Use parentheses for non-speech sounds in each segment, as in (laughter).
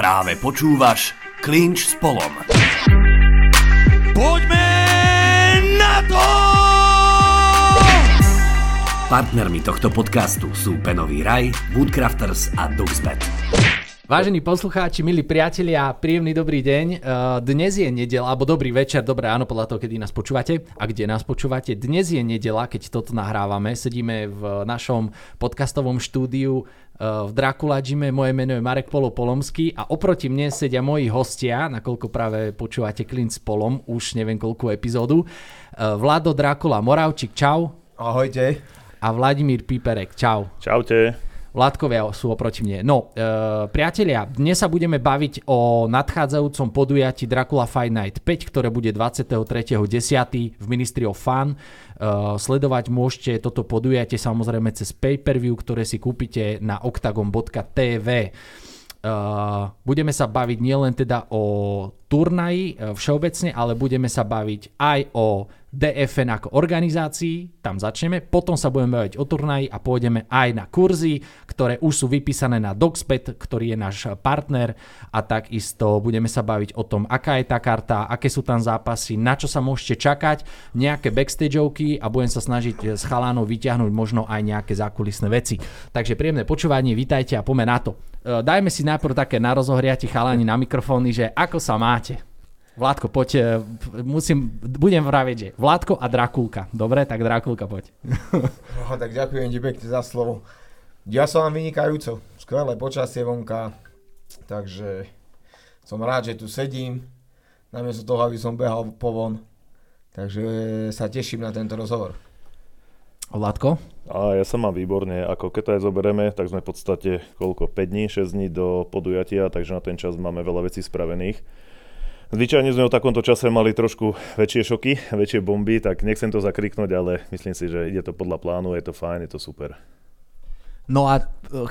Práve počúvaš Klinč s Polom. Poďme na to! Partnermi tohto podcastu sú Penový raj, Woodcrafters a Duxbet. Vážení poslucháči, milí priatelia, príjemný dobrý deň. Eh, Dnes je nedela, alebo dobrý večer, dobré áno, podľa toho, kedy nás počúvate a kde nás počúvate. Dnes je nedela, keď toto nahrávame. Sedíme v našom podcastovom štúdiu v Dracula Gyme. Moje meno je Marek Polo Polomský a oproti mne sedia moji hostia, nakoľko práve počúvate Klin s Polom, už neviem koľkú epizódu. Eh, Vlado Dracula Moravčík, čau. Ahojte. A Vladimír Píperek, čau. Čaute. Vládkovia sú oproti mne. No, e, priatelia, dnes sa budeme baviť o nadchádzajúcom podujatí Dracula Fight Night 5, ktoré bude 23.10. v Ministry of Fun. E, sledovať môžete toto podujatie samozrejme cez pay-per-view, ktoré si kúpite na octagon.tv. Uh, budeme sa baviť nielen teda o turnaji uh, všeobecne, ale budeme sa baviť aj o DFN ako organizácii, tam začneme, potom sa budeme baviť o turnaji a pôjdeme aj na kurzy, ktoré už sú vypísané na Dogspet, ktorý je náš partner a takisto budeme sa baviť o tom, aká je tá karta, aké sú tam zápasy, na čo sa môžete čakať, nejaké backstageovky a budem sa snažiť s chalánov vyťahnuť možno aj nejaké zákulisné veci. Takže príjemné počúvanie, vítajte a poďme na to. Uh, dajme si najprv také na rozohriati chalani na mikrofóny, že ako sa máte. Vládko, poď, e, musím, budem vraviť, že Vládko a Drakulka. Dobre, tak Drakulka, poď. (laughs) No, tak ďakujem ti pekne za slovo. Ja som vám vynikajúco. Skvelé počasie vonka. Takže som rád, že tu sedím. Namiesto toho, aby som behal povon. Takže sa teším na tento rozhovor. Vládko? A ja sa mám výborne, ako keď to aj zoberieme, tak sme v podstate koľko, 5 dní, 6 dní do podujatia, takže na ten čas máme veľa vecí spravených. Zvyčajne sme v takomto čase mali trošku väčšie šoky, väčšie bomby, tak nechcem to zakriknúť, ale myslím si, že ide to podľa plánu, je to fajn, je to super. No a e,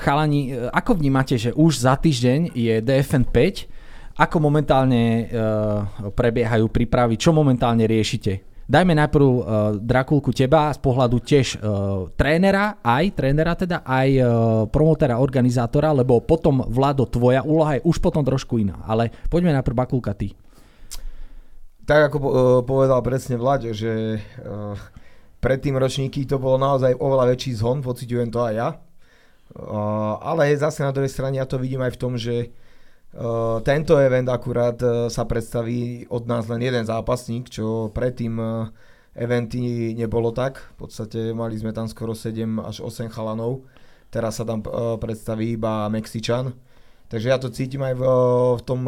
chalani, e, ako vnímate, že už za týždeň je DFN 5? Ako momentálne uh, prebiehajú prípravy? Čo momentálne riešite? Dajme najprv uh, Drakulku teba z pohľadu tiež uh, trénera, aj trénera teda, aj uh, promotéra, organizátora, lebo potom Vlado, tvoja úloha je už potom trošku iná. Ale poďme najprv Bakulka ty. Tak ako uh, povedal presne Vlaďo, že uh, pred tým ročníky to bolo naozaj oveľa väčší zhon, pociťujem to aj ja. Uh, ale zase na druhej strane ja to vidím aj v tom, že tento event akurát sa predstaví od nás len jeden zápasník, čo predtým eventy nebolo tak. V podstate mali sme tam skoro 7 až 8 chalanov. Teraz sa tam predstaví iba Mexičan. Takže ja to cítim aj v, tom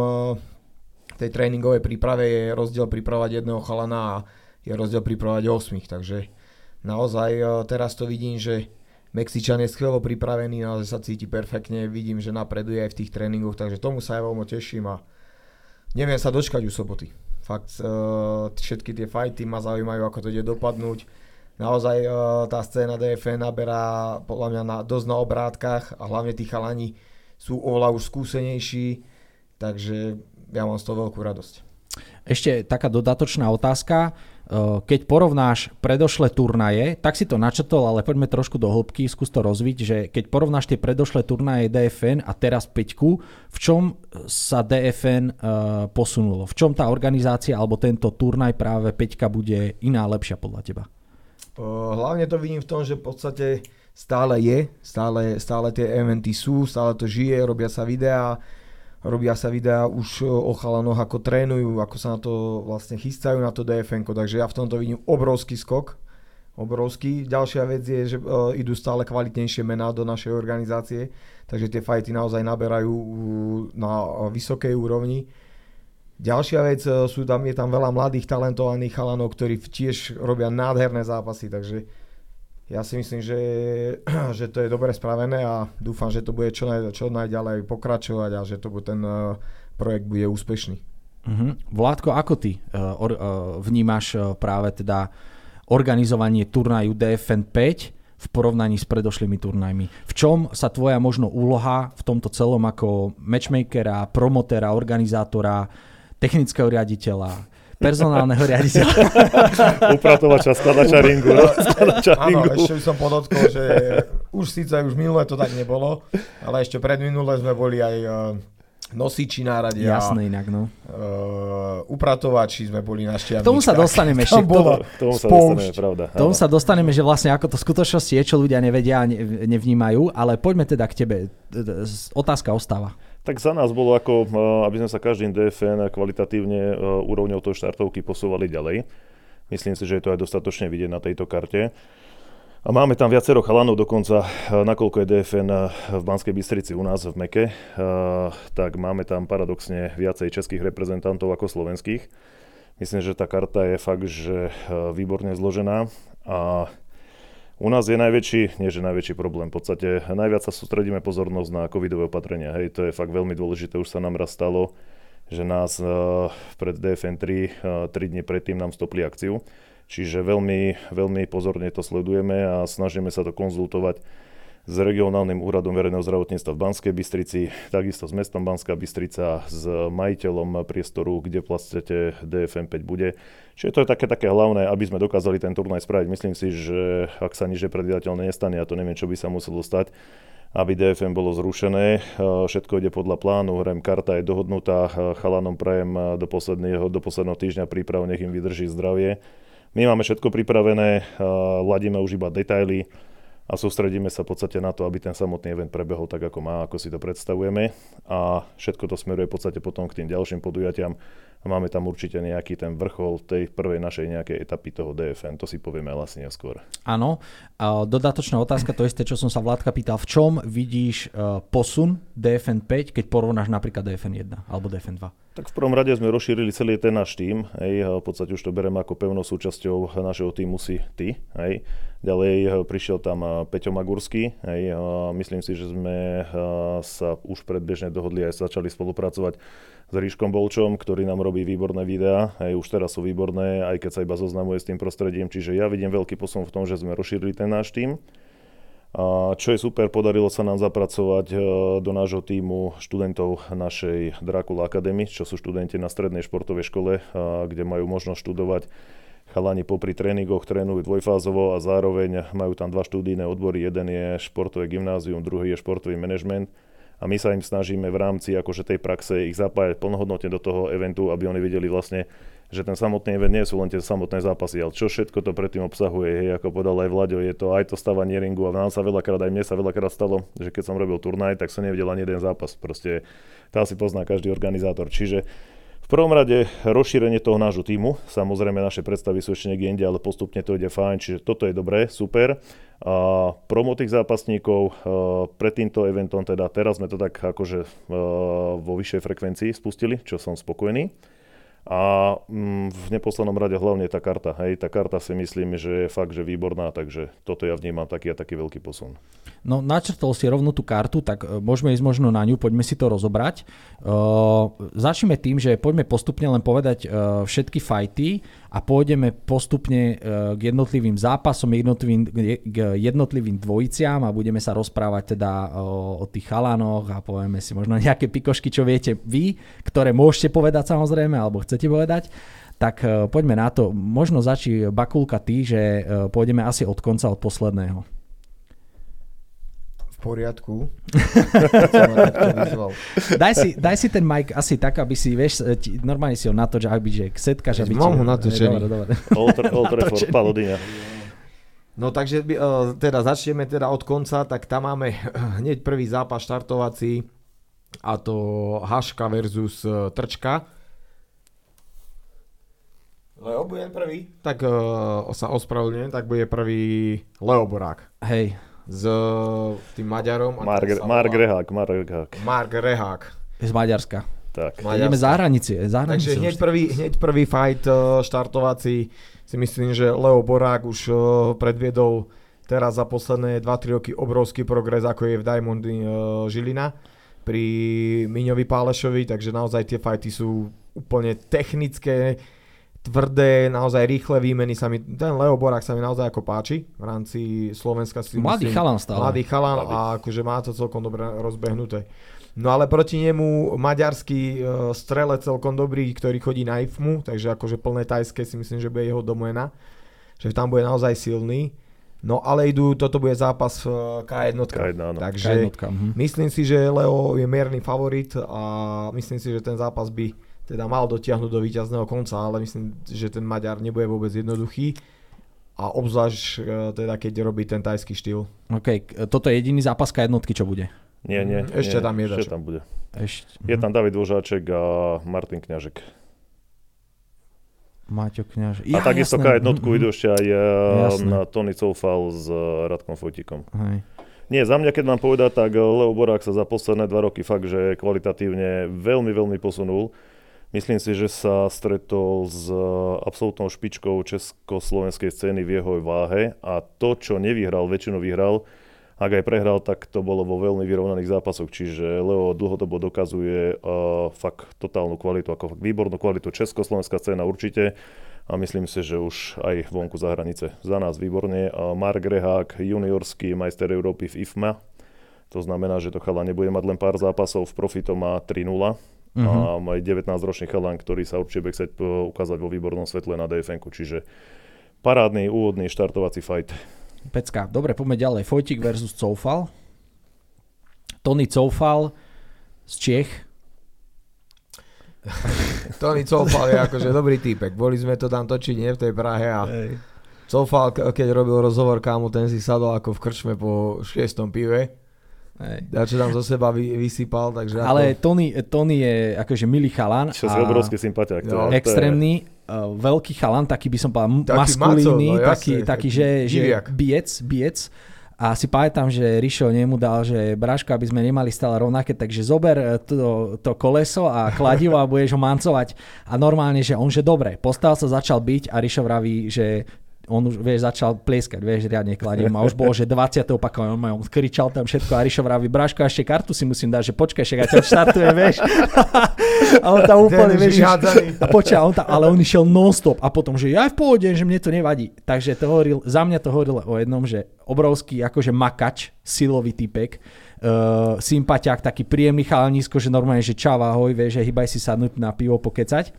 tej tréningovej príprave je rozdiel pripravať jedného chalana a je rozdiel pripravať 8. Takže naozaj e, teraz to vidím, že Mexičan je skvelo pripravený, naozaj sa cíti perfektne, vidím, že napreduje aj v tých tréningoch, takže tomu sa aj veľmi teším a neviem sa dočkať už soboty. Fakt, uh, všetky tie fighty ma zaujímajú, ako to ide dopadnúť. Naozaj uh, tá scéna DFN naberá podľa mňa na, dosť na obrátkach a hlavne tí chalani sú oveľa už skúsenejší, takže ja mám z toho veľkú radosť. Ešte taká dodatočná otázka. Keď porovnáš predošlé turnaje, tak si to načetol, ale poďme trošku do hĺbky, skús to rozviť, že keď porovnáš tie predošlé turnaje DFN a teraz 5, v čom sa DFN posunulo? V čom tá organizácia alebo tento turnaj práve 5 bude iná, lepšia podľa teba? Hlavne to vidím v tom, že v podstate stále je, stále, stále tie eventy sú, stále to žije, robia sa videá, robia sa videá už o chalanoch, ako trénujú, ako sa na to vlastne chystajú na to DFN, takže ja v tomto vidím obrovský skok, obrovský. Ďalšia vec je, že uh, idú stále kvalitnejšie mená do našej organizácie, takže tie fighty naozaj naberajú na vysokej úrovni. Ďalšia vec, uh, sú tam, je tam veľa mladých talentovaných chalanov, ktorí tiež robia nádherné zápasy, takže ja si myslím, že, (clears throat) že to je dobre spravené a dúfam, že to bude čo, naj, čo najďalej pokračovať a že to bude, ten uh, projekt bude úspešný. Uh-huh. Vládko, ako ty uh, or, uh, vnímaš uh, práve teda organizovanie turnaju DFN 5 v porovnaní s predošlými turnajmi? V čom sa tvoja možno úloha v tomto celom ako matchmakera, promotéra, organizátora, technického riaditeľa, personálneho riaditeľa. (laughs) Upratovača skladača ringu. No, Áno, ešte by som podotkol, že už síce už minule to tak nebolo, ale ešte pred minule sme boli aj uh, nosiči náradia. Jasné inak, no. Uh, upratovači sme boli na šťavničkách. K tomu sa dostaneme (laughs) ešte. K tomu sa dostaneme, pravda. K tomu sa dostaneme, že vlastne ako to v skutočnosti je, čo ľudia nevedia a nevnímajú, ale poďme teda k tebe. Otázka ostáva. Tak za nás bolo ako, aby sme sa každým DFN kvalitatívne úrovňou toho štartovky posúvali ďalej. Myslím si, že je to aj dostatočne vidieť na tejto karte. A máme tam viacero chalanov, dokonca eh, nakoľko je DFN v Banskej Bystrici u nás v Meke, tak máme tam paradoxne viacej českých reprezentantov ako slovenských. Myslím, že tá karta je fakt, že výborne zložená a u nás je najväčší, nie že najväčší problém, v podstate najviac sa sústredíme pozornosť na covidové opatrenia. Hej, to je fakt veľmi dôležité, už sa nám raz stalo, že nás pred DFN 3, 3 dní predtým nám stopli akciu Čiže veľmi, veľmi pozorne to sledujeme a snažíme sa to konzultovať s regionálnym úradom verejného zdravotníctva v Banskej Bystrici, takisto s mestom Banská Bystrica, s majiteľom priestoru, kde v podstate DFM 5 bude. Čiže to je také, také hlavné, aby sme dokázali ten turnaj spraviť. Myslím si, že ak sa nič predvidateľné nestane, a to neviem, čo by sa muselo stať, aby DFM bolo zrušené. Všetko ide podľa plánu, hrem karta je dohodnutá, chalanom prajem do posledného, do posledného týždňa príprav, nech im vydrží zdravie my máme všetko pripravené, ladíme už iba detaily a sústredíme sa v podstate na to, aby ten samotný event prebehol tak, ako má, ako si to predstavujeme. A všetko to smeruje v podstate potom k tým ďalším podujatiam. A máme tam určite nejaký ten vrchol tej prvej našej nejakej etapy toho DFN. To si povieme asi neskôr. Áno. A dodatočná otázka, to isté, čo som sa Vládka pýtal. V čom vidíš uh, posun DFN 5, keď porovnáš napríklad DFN 1 alebo DFN 2? Tak v prvom rade sme rozšírili celý ten náš tým, hej, v podstate už to bereme ako pevnou súčasťou našeho týmu si ty, hej. Ďalej eh, prišiel tam eh, Peťo Magurský, hej, myslím si, že sme sa už predbežne dohodli aj začali spolupracovať s Ríškom Bolčom, ktorý nám robí výborné videá, hej, už teraz sú výborné, aj keď sa iba zoznamuje s tým prostredím, čiže ja vidím veľký posun v tom, že sme rozšírili ten náš tým. A čo je super, podarilo sa nám zapracovať e, do nášho týmu študentov našej Dracula Academy, čo sú študenti na strednej športovej škole, kde majú možnosť študovať chalani popri tréningoch trénujú dvojfázovo a zároveň majú tam dva štúdijné odbory. Jeden je športové gymnázium, druhý je športový manažment. A my sa im snažíme v rámci akože tej praxe ich zapájať plnohodnotne do toho eventu, aby oni videli vlastne, že ten samotný event nie sú len tie samotné zápasy, ale čo všetko to predtým obsahuje, hej, ako povedal aj Vlaďo, je to aj to stavanie ringu a nám sa veľakrát, aj mne sa veľakrát stalo, že keď som robil turnaj, tak som nevidel ani jeden zápas, proste to asi pozná každý organizátor, čiže v prvom rade rozšírenie toho nášho týmu, samozrejme naše predstavy sú ešte niekde inde, ale postupne to ide fajn, čiže toto je dobré, super. A promo tých zápasníkov pred týmto eventom, teda teraz sme to tak akože vo vyššej frekvencii spustili, čo som spokojný. A mm, v neposlednom rade hlavne tá karta. Hej, tá karta si myslím, že je fakt, že výborná, takže toto ja vnímam taký a taký veľký posun. No načrtol si rovno tú kartu, tak e, môžeme ísť možno na ňu, poďme si to rozobrať. Uh, začneme tým, že poďme postupne len povedať uh, všetky fajty a pôjdeme postupne uh, k jednotlivým zápasom, jednotlivým, k jednotlivým dvojiciam a budeme sa rozprávať teda uh, o tých chalánoch a povieme si možno nejaké pikošky, čo viete vy, ktoré môžete povedať samozrejme, alebo chcete povedať, tak uh, poďme na to. Možno začí Bakulka ty, že uh, pôjdeme asi od konca, od posledného. V poriadku. (laughs) daj, si, daj si ten mic asi tak, aby si, vieš, ti, normálne si ho natoč, aby že setka, že by Mám ho natočený. Dobre, dobre. Old, old record, Palodina. No takže uh, teda začneme teda od konca, tak tam máme (laughs) hneď prvý zápas štartovací a to Haška versus uh, Trčka. Leo bude prvý? Tak uh, sa ospravedlňujem, tak bude prvý Leo Borák. Hej. S tým Maďarom. Mark, Mark Rehák. Mark Rehák. Mark Rehák. Z Maďarska. Tak. Maďarska. Ideme za hranici. Za hranici Takže hneď prvý, hneď prvý fight uh, štartovací si myslím, že Leo Borák už uh, predviedol teraz za posledné 2-3 roky obrovský progres, ako je v Diamond uh, Žilina pri Miňovi Pálešovi, takže naozaj tie fighty sú úplne technické, tvrdé, naozaj rýchle výmeny sa mi, ten Leo Borák sa mi naozaj ako páči v rámci Slovenska si Mladý myslím, chalan stále. Mladý chalan a akože má to celkom dobre rozbehnuté. No ale proti nemu maďarský uh, strelec celkom dobrý, ktorý chodí na IFMu, takže akože plné tajské si myslím, že bude jeho domena. Že tam bude naozaj silný. No ale idú, toto bude zápas v K1. K1, áno. Takže K1, mhm. myslím si, že Leo je mierny favorit a myslím si, že ten zápas by teda mal dotiahnuť do víťazného konca, ale myslím, že ten Maďar nebude vôbec jednoduchý a obzvlášť e, teda keď robí ten tajský štýl. OK, k- toto je jediný zápas K1, čo bude. Nie, nie. Mhm. Ešte nie, tam je Ešte tam bude. Ešte. Je tam David Vožáček a Martin Kňažek. Maťo Kňaž. A takisto K1 Mhm, mhm. idú ešte aj eh, Jasné. na Tony Coufal s eh, Radkom Fojtikom. Hej. Nie, za mňa, keď mám povedať, tak Leo Borák sa za posledné dva roky fakt, že kvalitatívne veľmi, veľmi posunul. Myslím si, že sa stretol s eh, absolútnou špičkou československej scény v jeho váhe a to, čo nevyhral, väčšinu vyhral. Ak aj prehral, tak to bolo vo veľmi vyrovnaných zápasoch, čiže Leo dlhodobo dokazuje uh, fakt totálnu kvalitu, ako fakt výbornú kvalitu. Československá scéna určite a myslím si, že už aj vonku za hranice. Za nás výborne. Uh, Mark Rehák, juniorský majster Európy v IFMA, to znamená, že to chala nebude mať len pár zápasov, v profi má 3-0. Mhm. A má aj 19-ročný chalan, ktorý sa určite bude chcieť uh, ukázať vo výbornom svetle na DFN, čiže parádny úvodný štartovací fight. Pecka. Dobre, poďme ďalej. Fojtik versus Coufal. Tony Coufal z Čech. (laughs) Tony Cofal je akože dobrý týpek. Boli sme to tam točiť nie v tej Prahe a Cofal, ke- keď robil rozhovor kámu, ten si sadol ako v krčme po šiestom pive. Hej. A čo tam zo seba vy, vysypal, takže Ale ako... Tony, Tony je akože milý chalan. Čo si a obrovský je- No. to je- extrémny, uh, veľký chalan, taký by som povedal Taký maskulínny, maco, no jasne, taký, taký že, že biec, biec. A si pamätám, že Rišo nemu dal, že Braško, aby sme nemali stále rovnaké, takže zober eh, to, to koleso a kladivo a budeš ho mancovať. A normálne, že on, že dobre, postal sa, začal byť a Rišo vraví, že on už, vieš, začal plieskať, vieš, riadne kladím a už bolo, že 20. opakovane, on, on kričal tam všetko a Rišo vraví, Braško, ešte kartu si musím dať, že počkaj, však ja ťa štartuje, vieš. (laughs) a on tam úplne, vieš, a počkaj, on tam, ale on išiel non-stop a potom, že ja v pohode, že mne to nevadí. Takže to hovoril, za mňa to hovoril o jednom, že obrovský akože makač, silový typek, uh, sympatiák, taký príjemný chalanisko, že normálne, že čau, ahoj, vieš, že hýbaj si sadnúť na pivo, pokecať.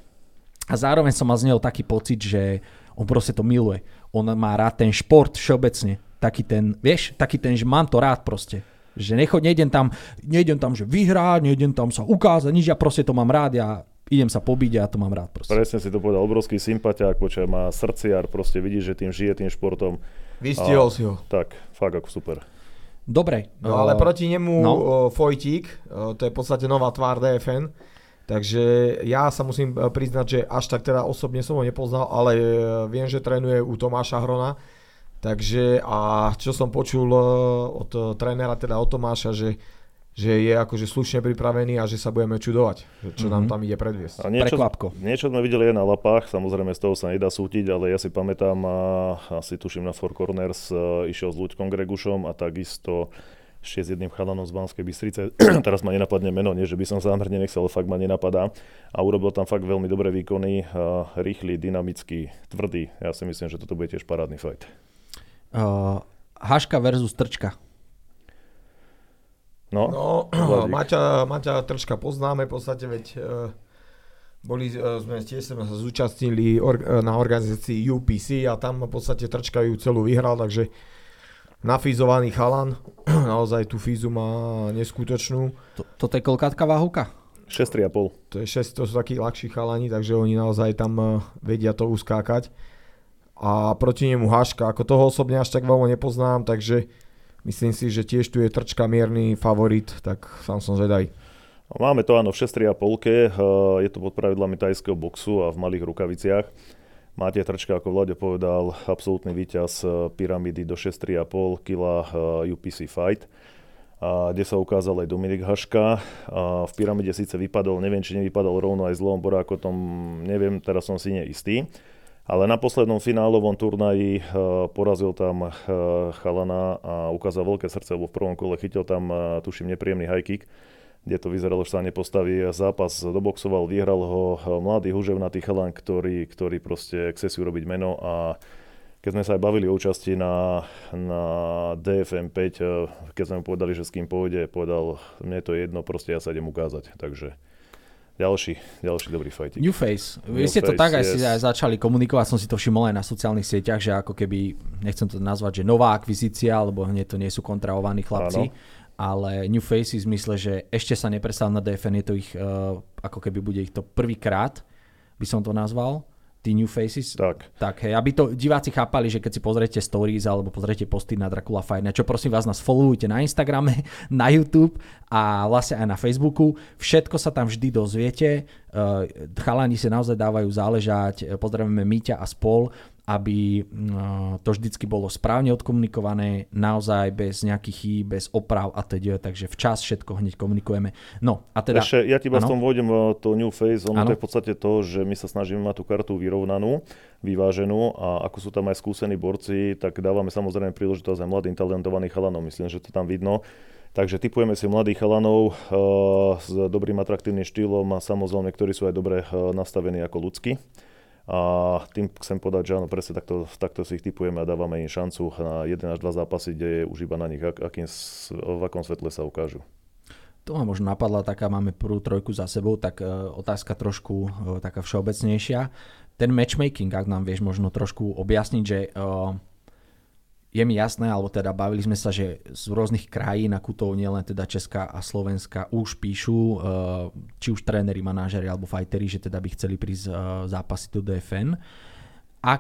A zároveň som mal z neho taký pocit, že on proste to miluje. On má rád ten šport všeobecne. Taký ten, vieš, taký ten, že mám to rád proste. Že necho, nejdem tam, nejdem tam, že vyhrať, nejdem tam sa ukázať, nič, ja proste to mám rád, ja idem sa pobiť a ja to mám rád proste. Presne si to povedal, obrovský sympatiák, počkaj, má srdciar, proste vidíš, že tým žije tým športom. Vystihol si ho. Tak, fakt ako super. Dobre. No ale eh, proti nemu no. no. Fojtík, to je v podstate nová tvár DFN, takže ja sa musím e, priznať, že až tak teda osobne som ho nepoznal, ale e, viem, že trénuje u Tomáša Hrona, takže a čo som počul e, od trénera, teda od Tomáša, že že je akože slušne pripravený a že sa budeme čudovať, že čo nám Mhm. tam ide predviesť. A niečo, Prekvapko. niečo sme videli aj na lapách, samozrejme z toho sa nedá sútiť, ale ja si pamätám, a asi tuším na Four Corners, išiel s Luďkom Gregušom a takisto ešte s jedným chalanom z Banskej Bystrice, (clears throat) teraz ma nenapadne meno, nie že by som zámerne nechcel, ale fakt ma nenapadá. A urobil tam fakt veľmi dobré výkony, e, rýchly, dynamický, tvrdý. Ja si myslím, že toto bude tiež parádny fight. Uh, Haška versus Trčka. No, No. (clears throat) Maťa, Maťa Trčka poznáme, v podstate veď e, boli, sme tiež sme sa zúčastnili or, na organizácii UPC a tam v podstate Trčka ju celú vyhral, takže nafízovaný chalan, (clears throat) naozaj tú fízu má neskutočnú. To, toto je kolkátka váhovka? 6,5. To, je 6, to sú takí ľahší chalani, takže oni naozaj tam e, vedia to uskákať. A proti nemu Haška, ako toho osobne až tak veľmi nepoznám, takže myslím si, že tiež tu je Trčka mierny favorit, tak sám som zvedavý. Máme to áno v 6,5, je to pod pravidlami tajského boxu a v malých rukaviciach. Máte Trčka, ako Vlaďo povedal, absolútny víťaz eh, pyramídy do 6,5 kg UPC Fight, kde sa ukázal aj Dominik Haška. A v pyramíde síce vypadol, neviem, či nevypadol rovno aj s Lom Borákom, tom neviem, teraz som si neistý. Ale na poslednom finálovom turnaji eh, porazil tam eh, chalana a ukázal veľké srdce, lebo v prvom kole chytil tam, tuším, nepríjemný high kick, kde to vyzeralo, že sa nepostaví. Zápas doboxoval, vyhral ho mladý huževnatý chalan, ktorý, ktorý proste chce si urobiť meno a keď sme sa aj bavili o účasti na, na DFM 5, eh, keď sme mu povedali, že s kým pôjde, povedal, mne to je jedno, proste ja sa idem ukázať. Takže ďalší, ďalší dobrý fight. New Face. Vy New ste to Face, tak aj yes. si aj začali komunikovať, som si to všimol aj na sociálnych sieťach, že ako keby, nechcem to nazvať, že nová akvizícia, lebo hneď to nie sú kontraovaní chlapci, Áno. Ale New Faces v zmysle, že ešte sa neprestal na DFN, je to ich, uh, ako keby bude ich to prvýkrát, by som to nazval, tí New Faces. Tak. Tak, hej, aby to diváci chápali, že keď si pozriete stories alebo pozriete posty na Dracula Night, čo prosím vás nás followujte na Instagrame, (laughs) na YouTube a vlastne aj na Facebooku. Všetko sa tam vždy dozviete. Uh, chalani si naozaj dávajú záležať. Pozdravujeme Míťa a spol, aby uh, to vždycky bolo správne odkomunikované, naozaj bez nejakých chýb, bez oprav a teda. Takže včas všetko hneď komunikujeme. No a teda... Ešte, ja ti Áno. tom vôjdem eh, to New Face, ono Áno. to je v podstate to, že my sa snažíme mať tú kartu vyrovnanú, vyváženú a ako sú tam aj skúsení borci, tak dávame samozrejme príležitosť aj mladým talentovaným chalanom, myslím, že to tam vidno. Takže typujeme si mladých chalanov uh, s dobrým atraktívnym štýlom a samozrejme, ktorí sú aj dobre uh, nastavení ako ľudskí. A tým chcem povedať, že áno, presne takto, takto si ich typujeme a dávame im šancu na 1 až 2 zápasy, kde je už iba na nich, ak, akým, v akom svetle sa ukážu. To ma možno napadla, taká máme prvú trojku za sebou, tak e, otázka trošku e, taká všeobecnejšia. Ten matchmaking, ak nám vieš možno trošku objasniť, že e, je mi jasné, alebo teda bavili sme sa, že z rôznych krajín a kutov, nielen teda Česká a Slovenska, už píšu, e, či už tréneri, manažeri alebo fighteri, že teda by chceli prísť e, zápasy do DFN. A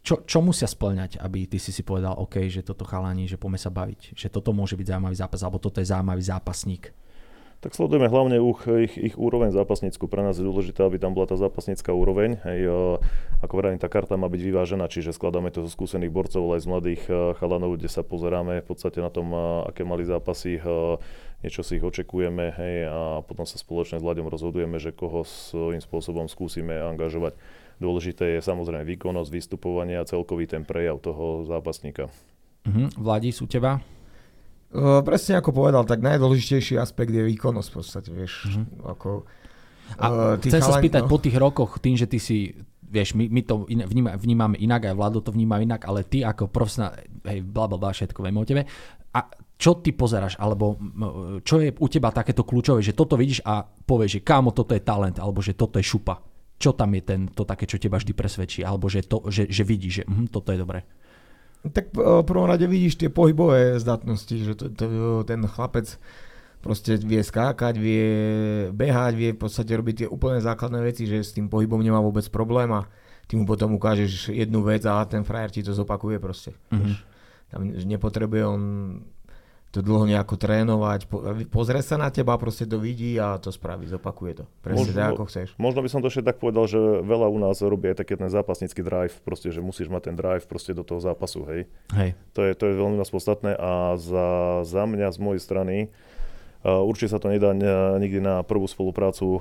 čo, čo musia splňať, aby ty si si povedal, OK, že toto chalani, že poďme sa baviť, že toto môže byť zaujímavý zápas, alebo toto je zaujímavý zápasník. Tak sledujeme hlavne ich, ich, úroveň zápasnícku. Pre nás je dôležité, aby tam bola tá zápasnícka úroveň. Hej, ako vravím, tá karta má byť vyvážená, čiže skladáme to zo skúsených borcov, ale aj z mladých e, chalanov, kde sa pozeráme v podstate na tom, e, aké mali zápasy, e, niečo si ich očekujeme hej, a potom sa spoločne s Vlaďom rozhodujeme, že koho svojím spôsobom skúsime angažovať. Dôležité je samozrejme výkonnosť, vystupovanie a celkový ten prejav toho zápasníka. Mhm. Vladis, u teba? Uh, presne ako povedal, tak najdôležitejší aspekt je výkonnosť v podstate, vieš. Mhm. Ako, uh, chcem sa chalani- spýtať no. po tých rokoch, tým, že ty si, vieš, my, my to in, vníma, vnímame inak, aj Vlado to vníma inak, ale ty ako profesionál, hej, bla, bla, bla, všetko vieme o tebe. A čo ty pozeráš, alebo čo je u teba takéto kľúčové, že toto vidíš a povieš, že kámo, toto je talent, alebo že toto je šupa. Čo tam je ten, to také, čo teba vždy presvedčí, alebo že, to, že, že vidíš, že hm, toto je dobré. Tak v prvom rade vidíš tie pohybové zdatnosti, že to, to, ten chlapec proste vie skákať, vie behať, vie v podstate robiť tie úplne základné veci, že s tým pohybom nemá vôbec problém a ty mu potom ukážeš jednu vec a ten frajer ti to zopakuje proste. Mm-hmm. Tam nepotrebuje on to dlho nejako trénovať, po, pozrie sa na teba, proste to vidí a to spraví, zopakuje to. Presne tak, ako chceš. Možno by som to ešte tak povedal, že veľa u nás robí aj taký ten zápasnícky drive, proste, že musíš mať ten drive proste do toho zápasu, hej. Hej. To je, to je veľmi nás podstatné a za, za mňa z mojej strany uh, určite sa to nedá ne- nikdy na prvú spoluprácu uh,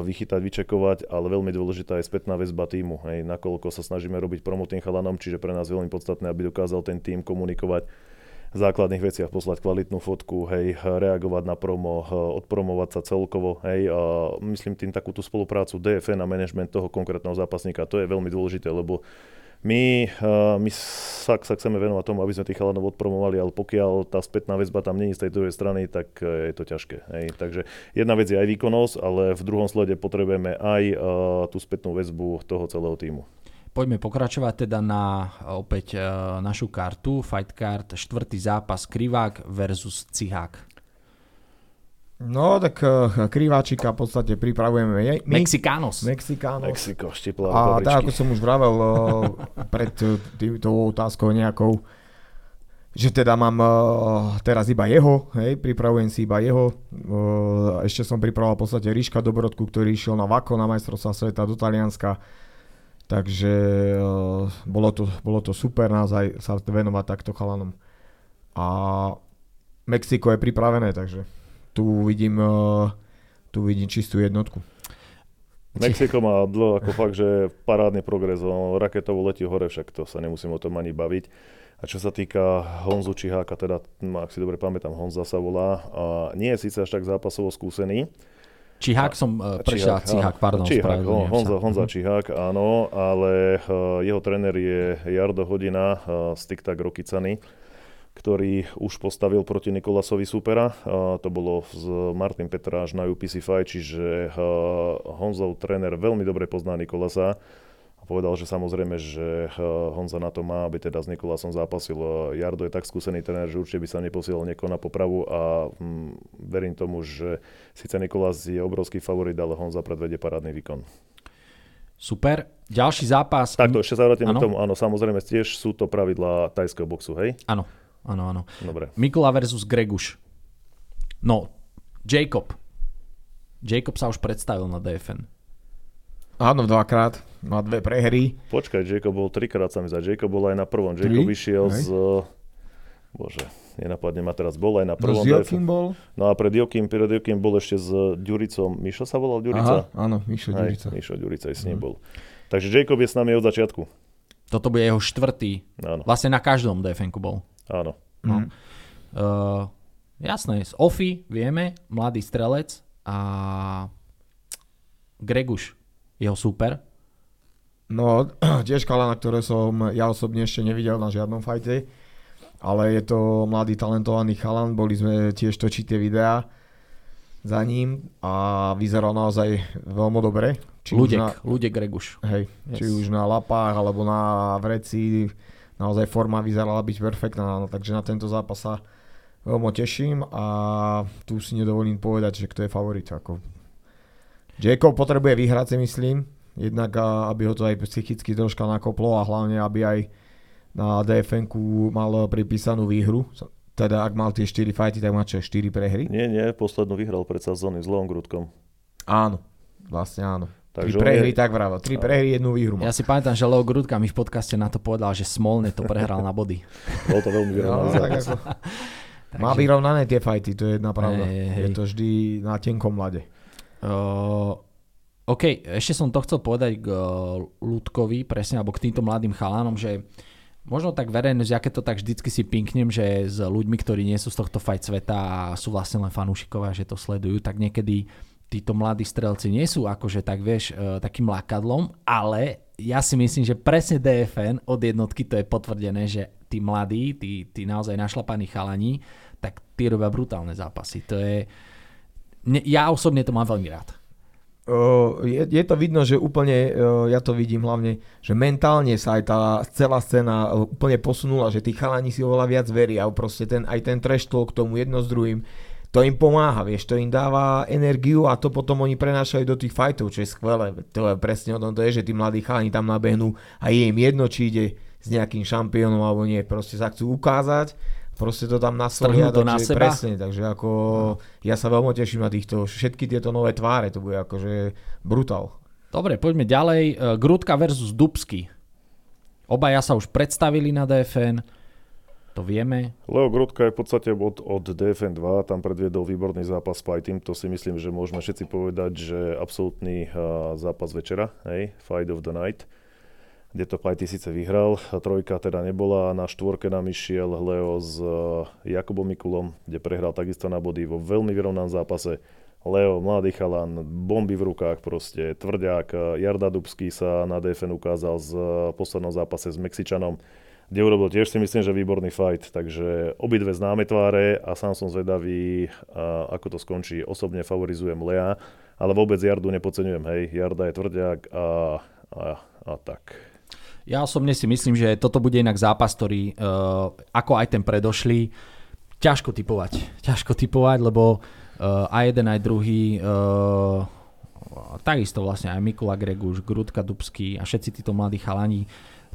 vychytať, vyčekovať, ale veľmi dôležitá je spätná väzba týmu, hej, nakoľko sa snažíme robiť promo tým chalanom, čiže pre nás je veľmi podstatné, aby dokázal ten tým komunikovať základných veciach, poslať kvalitnú fotku, hej, reagovať na promo, eh, odpromovať sa celkovo, hej, a myslím tým takú tú spoluprácu DFN a management toho konkrétneho zápasníka, to je veľmi dôležité, lebo my, uh, my sa, sa chceme venovať tomu, aby sme tých chalanov odpromovali, ale pokiaľ tá spätná väzba tam není z tej druhej strany, tak uh, je to ťažké. Hej. Takže jedna vec je aj výkonnosť, ale v druhom slede potrebujeme aj tú spätnú väzbu toho celého týmu. Poďme pokračovať teda na opäť e, našu kartu, fight card, štvrtý zápas Krivák versus Cihák. No, tak uh, kriváčika v podstate pripravujeme jej- my. Mexicanos. Mexikános. Mexiko, štiplá A tak ako som už vravel uh, pred týmto otázkou nejakou, že teda mám uh, teraz iba jeho, hej, pripravujem si iba jeho. Uh, ešte som pripravoval v podstate Ríška Dobrodku, ktorý išiel na Vako na majstrovstvá sveta do Talianska. Takže uh, bolo, to, bolo to super naozaj sa venovať takto chalanom. A Mexiko je pripravené, takže tu vidím, uh, tu vidím čistú jednotku. Mexiko má dlho ako fakt, že parádny progres, on raketovo letí hore, však to sa nemusím o tom ani baviť. A čo sa týka Honzu Čiháka, teda, no, ak si dobre pamätám, Honza sa volá, a nie je síce až tak zápasovo skúsený. Čihák som uh, prešiel, Cihák, áno. pardon. Čihák, spravedlňujem Honza, sa. Honza Mhm. Čihák, áno, ale uh, jeho tréner je Jardo Hodina uh, z TikTok Rokicany, ktorý už postavil proti Nikolasovi supera. To bolo z Martin Petráš na UPC Fight, čiže Honzov tréner veľmi dobre pozná Nikolasa povedal, že samozrejme, že Honza na to má, aby teda s Nikolasom zápasil. Jardo je tak skúsený tréner, že určite by sa neposielal niekoho na popravu a hm, verím tomu, že síce Nikolas je obrovský favorit, ale Honza predvedie parádny výkon. Super. Ďalší zápas. Takto, ešte sa vrátim k tomu. Áno, samozrejme, tiež sú to pravidlá tajského boxu, hej? Áno áno, áno. Dobre. Mikula versus Greguš. No, Jacob. Jacob sa už predstavil na DFN. Áno, dvakrát. Má dve prehry. Počkaj, Jacob bol trikrát sa mi za. Jacob bol aj na prvom. Jacob Tri? išiel Hej. z... Bože, nenapadne ma teraz. Bol aj na prvom. No, s bol? No a pred Jokim, pred Jokim bol ešte s Ďuricom. Mišo sa volal Ďurica? Aha, áno, Mišo Ďurica. Hej, Mišo Ďurica aj s ním mm. bol. Takže Jacob je s nami od začiatku. Toto bude jeho štvrtý. Áno. Vlastne na každom dfn bol. Áno. No. Mm. Uh, jasné, z Ofi vieme, mladý strelec a Greguš, jeho super. No, (clears throat) tiež kalana, ktoré som ja osobne ešte nevidel na žiadnom fajte, ale je to mladý talentovaný chalan, boli sme tiež točiť tie videá za ním a vyzeral naozaj veľmi dobre. Či Ľudek, na, Ľudek Greguš. Hej, yes. či už na lapách alebo na vreci, naozaj forma vyzerala byť perfektná, no, takže na tento zápas sa veľmi teším a tu si nedovolím povedať, že kto je favorit. Ako. Jacob potrebuje vyhrať si myslím, jednak aby ho to aj psychicky troška nakoplo a hlavne aby aj na dfn mal pripísanú výhru. Teda ak mal tie 4 fighty, tak má čo, 4 prehry? Nie, nie, poslednú vyhral predsa s s Leon Grudkom. Áno, vlastne áno. Takže tri prehry, je... tak vravo. Tri prehry, jednu výhru. Ja si pamätám, že Leo Grudka mi v podcaste na to povedal, že Smolne to prehral na body. Bolo to veľmi vyrovnané. No, tak ako... Takže... Má vyrovnané tie fajty, to je jedna pravda. Hey, hey. Je to vždy na tenkom mlade. Uh, OK, ešte som to chcel povedať k uh, Ľudkovi, presne, alebo k týmto mladým chalánom, že možno tak verejnosť, ja keď to tak vždycky si pinknem, že s ľuďmi, ktorí nie sú z tohto fight sveta a sú vlastne len fanúšikovia, že to sledujú, tak niekedy títo mladí strelci nie sú akože tak vieš takým lákadlom, ale ja si myslím, že presne DFN od jednotky to je potvrdené, že tí mladí, tí, tí naozaj našlapaní chalani, tak tí robia brutálne zápasy. To je... Ja osobne to mám veľmi rád. Je, je to vidno, že úplne, ja to vidím hlavne, že mentálne sa aj tá celá scéna úplne posunula, že tí chalani si oveľa viac veria, proste ten, aj ten talk k tomu jedno s druhým, to im pomáha, vieš, to im dáva energiu a to potom oni prenášajú do tých fightov, čo je skvelé. To je presne o tom to je, že tí mladí chalani tam nabehnú a je im jedno, či ide s nejakým šampiónom alebo nie. Proste sa chcú ukázať, proste to tam naslolia. to na seba. Presne, takže ako ja sa veľmi teším na týchto, všetky tieto nové tváre, to bude akože brutál. Dobre, poďme ďalej. E, Grudka versus Dubsky. Obaja sa už predstavili na DFN to vieme. Leo Grudka je v podstate od, od DFN 2, tam predviedol výborný zápas s Fighting, to si myslím, že môžeme všetci povedať, že absolútny uh, zápas večera, hej, Fight of the Night, kde to Fighty síce vyhral, trojka teda nebola, na štvorke nám išiel Leo s uh, Jakubom Mikulom, kde prehral takisto na body vo veľmi vyrovnanom zápase. Leo, mladý chalan, bomby v rukách proste, tvrďák, Jarda Dubský sa na DFN ukázal z uh, poslednom zápase s Mexičanom kde urobil tiež si myslím, že výborný fight. Takže obidve známe tváre a sám som zvedavý, ako to skončí. Osobne favorizujem Lea, ale vôbec Jardu nepodceňujem. Hej, Jarda je tvrdiak a, a, a tak. Ja osobne si myslím, že toto bude inak zápas, ktorý, uh, ako aj ten predošlý, ťažko typovať. Ťažko typovať, lebo uh, aj jeden, aj druhý uh, takisto vlastne aj Mikula Greguš, Grudka Dubský a všetci títo mladí chalani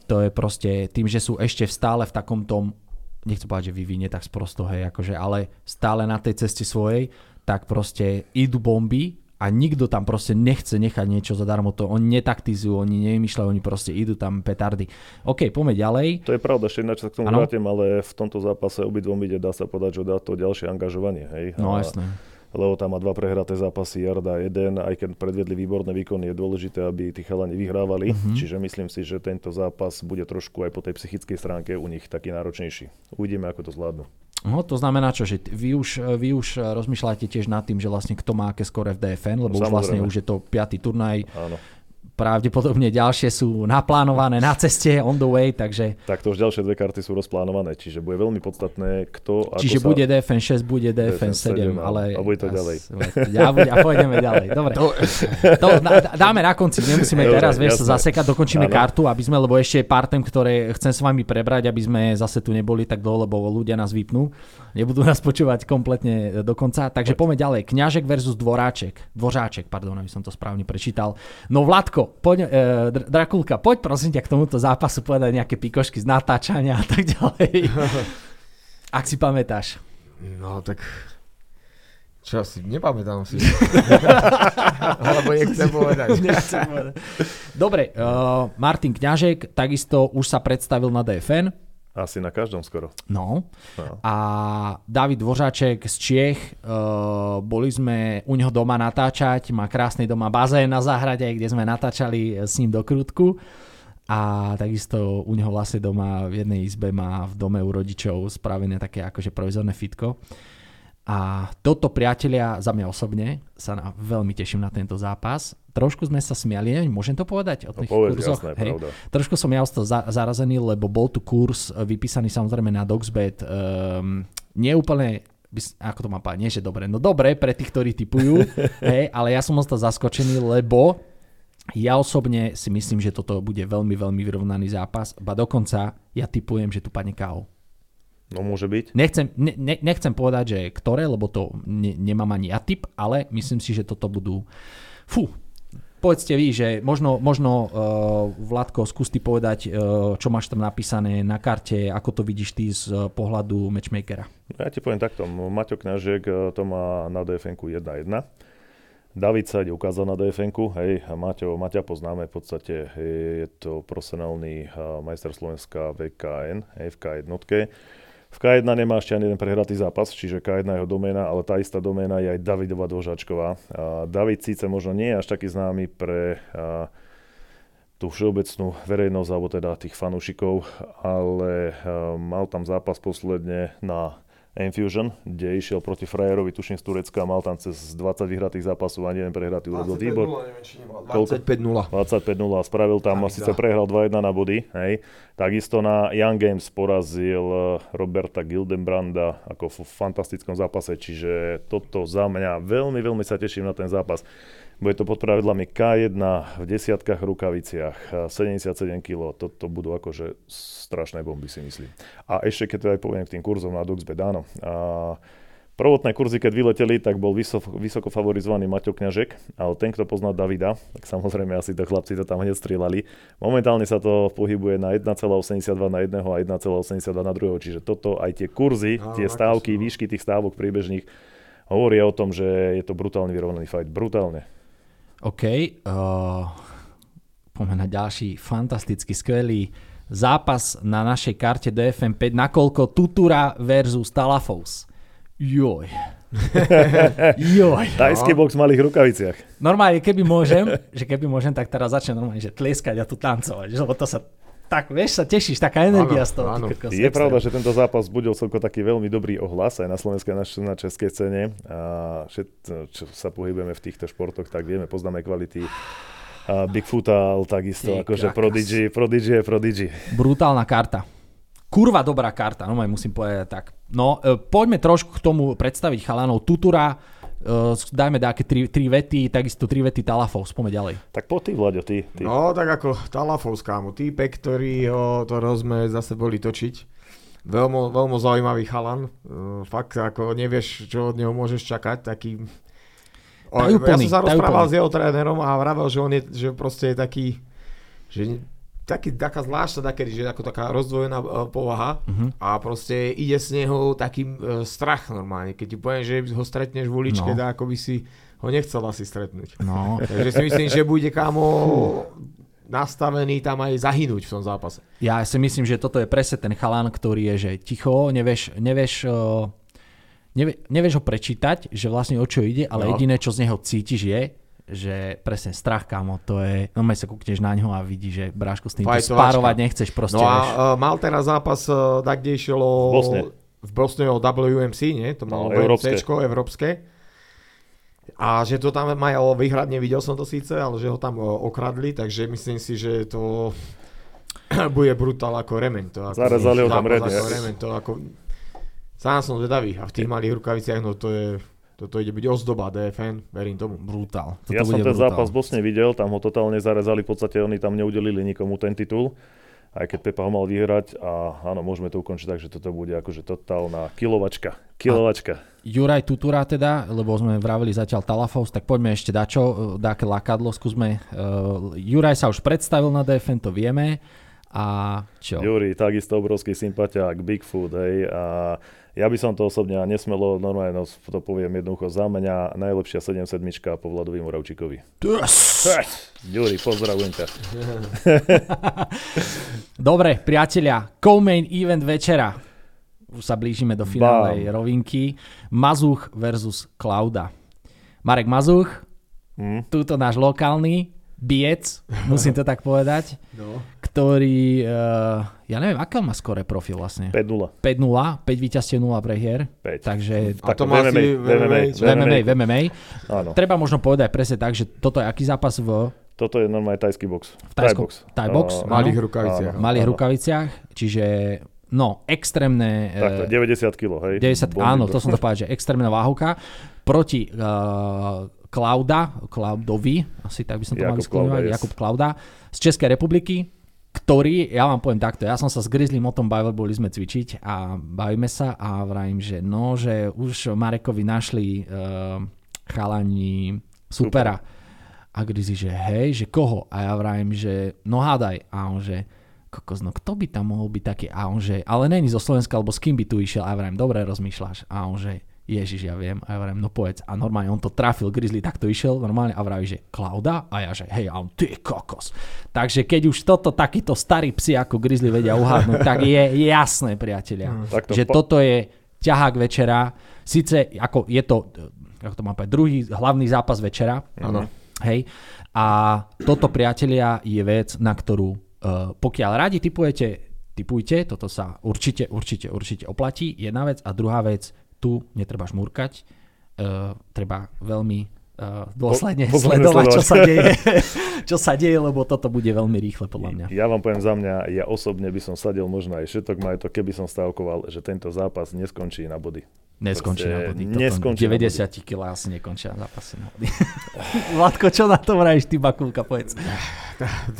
to je proste tým, že sú ešte stále v takom tom, nechcem povedať, že vyvinie tak sprosto, hej, akože, ale stále na tej ceste svojej, tak proste idú bomby a nikto tam proste nechce nechať niečo zadarmo, to oni netaktizujú, oni nevymýšľajú, oni proste idú tam petardy. OK, poďme ďalej. To je pravda, ešte ináč sa k tomu vrátim, ale v tomto zápase obidvom ide, dá sa povedať, že dá to ďalšie angažovanie. Hej? No a, jasné lebo tam má dva prehraté zápasy, Jarda jeden, aj keď predvedli výborné výkony, je dôležité, aby tí chalani vyhrávali, mm-hmm. čiže myslím si, že tento zápas bude trošku aj po tej psychickej stránke u nich taký náročnejší. Uvidíme, ako to zvládnu. No, to znamená čo, že vy už, vy už rozmýšľate tiež nad tým, že vlastne kto má aké skore v DFN, lebo no, už vlastne už je to piatý turnaj. Áno pravdepodobne ďalšie sú naplánované na ceste, on the way, takže... Tak to už ďalšie dve karty sú rozplánované, čiže bude veľmi podstatné, kto ako Čiže sa... bude DFN 6, bude DFN 7, 7, ale... a bude to ďalej. Ja, a pôjdeme ďalej, (laughs) dobre. To, to dáme na konci, nemusíme Dobre, teraz, vieš, sa zasekať, dokončíme Áno. kartu, aby sme, lebo ešte je pár tém, ktoré chcem s vami prebrať, aby sme zase tu neboli tak dlho, lebo ľudia nás vypnú. Nebudú nás počúvať kompletne do konca. Takže poďme ďalej. Kňažek versus Dvoráček. Dvořáček, pardon, aby som to správne prečítal. No Vladko, poď, e, Dr- Drakulka, poď prosím ťa k tomuto zápasu povedať nejaké pikošky z natáčania a tak ďalej. (laughs) Ak si pamätáš. No tak... Čo asi, nepamätám si. (laughs) Alebo nechcem povedať. (laughs) Nechcem povedať. Dobre, uh, Martin Kňažek takisto už sa predstavil na DFN. Asi na každom skoro. No. No. A David Dvořáček z Čiech, uh, boli sme u neho doma natáčať, má krásny doma bazén na záhrade, kde sme natáčali s ním do krútku. A takisto u neho vlastne doma v jednej izbe má v dome u rodičov spravené také akože provizorné fitko. A toto priatelia, za mňa osobne, sa na, veľmi teším na tento zápas. Trošku sme sa smiali, neviem, môžem to povedať o No tých povedz, kurzoch? jasné, Hej. pravda. Trošku som ja toho za, zarazený, lebo bol tu kurz e, vypísaný samozrejme na Doxbet. Um, neúplne by s- ako to mám povedať, nie že dobre, no dobre pre tých, ktorí typujú, (laughs) hej, ale ja som toho zaskočený, lebo ja osobne si myslím, že toto bude veľmi, veľmi vyrovnaný zápas, ba dokonca ja typujem, že tu padne KO. No môže byť. Nechcem, ne, ne, nechcem povedať, že ktoré, lebo to ne, nemám ani ja typ, ale myslím si, že toto budú... Fú, povedzte vy, že možno, možno uh, Vladko, skús ty povedať, uh, čo máš tam napísané na karte, ako to vidíš ty z uh, pohľadu matchmakera. Ja ti poviem takto, Maťo Kňažek eh, to má na DFN-ku 1-1. David sa ide ukázal na DFN-ku, hej, Maťo, Maťa poznáme v podstate, hej, je to profesionálny majster Slovenska VKN, hej, v K1. V K1 nemá ešte ani jeden prehratý zápas, čiže K1 je jeho doména, ale tá istá doména je aj Davidova Dvožačková. David síce možno nie je až taký známy pre tú všeobecnú verejnosť, alebo teda tých fanúšikov, ale mal tam zápas posledne na Infusion, kde išiel proti frajerovi, tuším z Turecka, mal tam cez 20 vyhratých zápasov, ani jeden prehratý urobil výbor. 25-0. 25-0 a spravil tam, David síce prehral 2-1 na body, hej. Takisto na Young Games porazil eh, Roberta Gildenbranda ako v fantastickom zápase, čiže toto za mňa veľmi, veľmi sa teším na ten zápas. Bude to pod pravidlami K1 v desiatkách rukaviciach, eh, 77 kg, toto budú akože strašné bomby si myslím. A ešte keď to aj poviem k tým kurzom na Duxbet, áno. A Prvotné kurzy, keď vyleteli, tak bol vysoko, vysoko favorizovaný Maťo Kňažek, ale ten, kto pozná Davida, tak samozrejme asi to chlapci to tam hneď strieľali. Momentálne sa to pohybuje na 1,82 na jedného a 1,82 na druhého, čiže toto aj tie kurzy, Áno, tie stávky, no. výšky tých stávok priebežných hovoria o tom, že je to brutálne vyrovnaný fight. Brutálne. OK, uh, poďme na ďalší fantasticky skvelý zápas na našej karte DFM 5, nakoľko Tutura versus Talafous. Joj. (laughs) Joj. Tajský box v malých rukaviciach. Normálne, keby môžem, že keby môžem, tak teraz začnem normálne, že tlieskať a tu tancovať, že lebo to sa tak, vieš, sa tešíš, taká energia Áno, z toho. áno. kokos, Je extra. pravda, že tento zápas budil celko taký veľmi dobrý ohlas aj na slovenskej na, na českej scéne. A všet, čo sa pohybujeme v týchto športoch, tak vieme, poznáme kvality a Bigfoota, ale takisto Ty akože kakos. Prodigy, Prodigy je Prodigy. Brutálna karta. Kurva dobrá karta, no musím povedať tak. No, e, poďme trošku k tomu predstaviť chalanov. Tutura, e, dajme také tri, tri vety, takisto tri vety Talafov, spomeň ďalej. Tak po ty, Vlaďo, ty. ty. No, tak ako Talafovs, kámo, týpek, ktorý ho, ktorého sme zase boli točiť. Veľmi, veľmi zaujímavý chalan. Uh, fakt, ako nevieš, čo od neho môžeš čakať. Taký... O, Tajúplný, ja som sa rozprával tajúplný. s jeho trénerom a vravel, že on je, že proste je taký, že taký, taká zvláštna, takedy, že ako taká rozdvojená uh, povaha Mhm. a proste ide z neho taký uh, strach normálne. Keď ti poviem, že ho stretneš v uličke, No. tak ako by si ho nechcel asi stretnúť. No, (laughs) Takže si myslím, že bude kámo nastavený tam aj zahynúť v tom zápase. ja si myslím, že toto je presne ten chalan, ktorý je, že ticho, nevieš, nevieš, uh, nevie, nevieš ho prečítať, že vlastne o čo ide, ale No. jediné, čo z neho cítiš je, že presne strach, kamo, to je, no sa kúkneš na ňo a vidíš, že brášku s tým spárovať nechceš proste, No a vieš. uh, mal teraz zápas, uh, tak kde išiel o, V Bosne. v Bosne o WMC, nie? To malo No, európske. VMCčko, európske. A že to tam majú vyhrať, nevidel som to síce, ale že ho tam o, okradli, takže myslím si, že to (clears throat) bude brutál ako remeň. To ako, Zarezali ho tam ako remeň, to ako... Sám som zvedavý a v tých malých rukaviciach, no to je... Toto ide byť ozdoba DFN, verím tomu. Brutál. Toto Ja som ten brutál. zápas v Bosne videl, tam ho totálne zarezali, v podstate oni tam neudelili nikomu ten titul, aj keď Pepa ho mal vyhrať a áno, môžeme to ukončiť tak, že toto bude akože totálna kilovačka. Kilovačka. Juraj Tutura teda, lebo sme vravili zatiaľ Talafos, tak poďme ešte dačo, dáke lakadlo, skúsme. Uh, Juraj sa už predstavil na DFN, to vieme. A čo? Juri, takisto obrovský sympatiák, Bigfoot, hej, a ja by som to osobne nesmelo, normálne no, to poviem jednoducho za mňa, najlepšia 7-7 po Vladovi Moravčíkovi. Yes! Juri, pozdravujem ťa. (laughs) Dobre, priatelia, co-main event večera. Už sa blížime do finálnej rovinky. Mazuch versus Klauda. Marek Mazuch, Hm? túto náš lokálny biec, musím to tak povedať, No. Ktorý, uh, ja neviem, aké má skore profil vlastne? 5-0. 5-0, 5 víťazstiev, 0 prehier. 5. Takže A to má asi v MMA, v Treba možno povedať presne tak, že toto je aký zápas v, toto je normálne tajský box. v tajskom, box. Thai box. V malých rukaviciach. Áno. malých rukaviciach, čiže no, extrémne... Takto, eh, 90 kg, hej. 90, Bomby áno, to som to povedal, že extrémna váhovka proti uh, Klauda, Klaudovi, asi tak by som to Jakub mali skloňovať, yes. Jakub Klauda z Českej republiky, ktorý, ja vám poviem takto, ja som sa s Grizzlym o tom bavil, boli sme cvičiť a bavíme sa a vravím, že no, že už Marekovi našli uh, chalani supera. A Grizzly, že hej, že koho? A ja vravím, že no hádaj. A on, že kokos, no kto by tam mohol byť taký? A on, že ale není zo Slovenska, alebo s kým by tu išiel? A ja vravím, dobre rozmýšľaš. A on, že Ježiš, ja viem. A ja vravím, no povedz. A normálne on to trafil, Grizzly takto išiel normálne a vraví, že Klauda? A ja, že hej, a on, ty kokos. Takže keď už toto takíto starí psi ako Grizzly vedia uhádnuť, tak je jasné, priatelia, to že po- toto je ťahák večera. Sice ako je to, ako to mám povedať, druhý hlavný zápas večera. Áno. Hej. A toto, priatelia, je vec, na ktorú, uh, pokiaľ radi typujete, typujte, toto sa určite, určite, určite oplatí. Jedna vec. A druhá vec, tu netreba šmúrkať, uh, treba veľmi uh, dôsledne Po- sledovať, čo sa deje, (laughs) čo sa deje, lebo toto bude veľmi rýchle, podľa mňa. Ja vám poviem za mňa, ja osobne by som sadil možno aj všetok majetok, keby som stavkoval, že tento zápas neskončí na body. Neskončí na body. neskončí na 90 kg asi nekončia zápasy na body. (laughs) Vládko, čo na to vrajíš, ty Bakulka, povedz.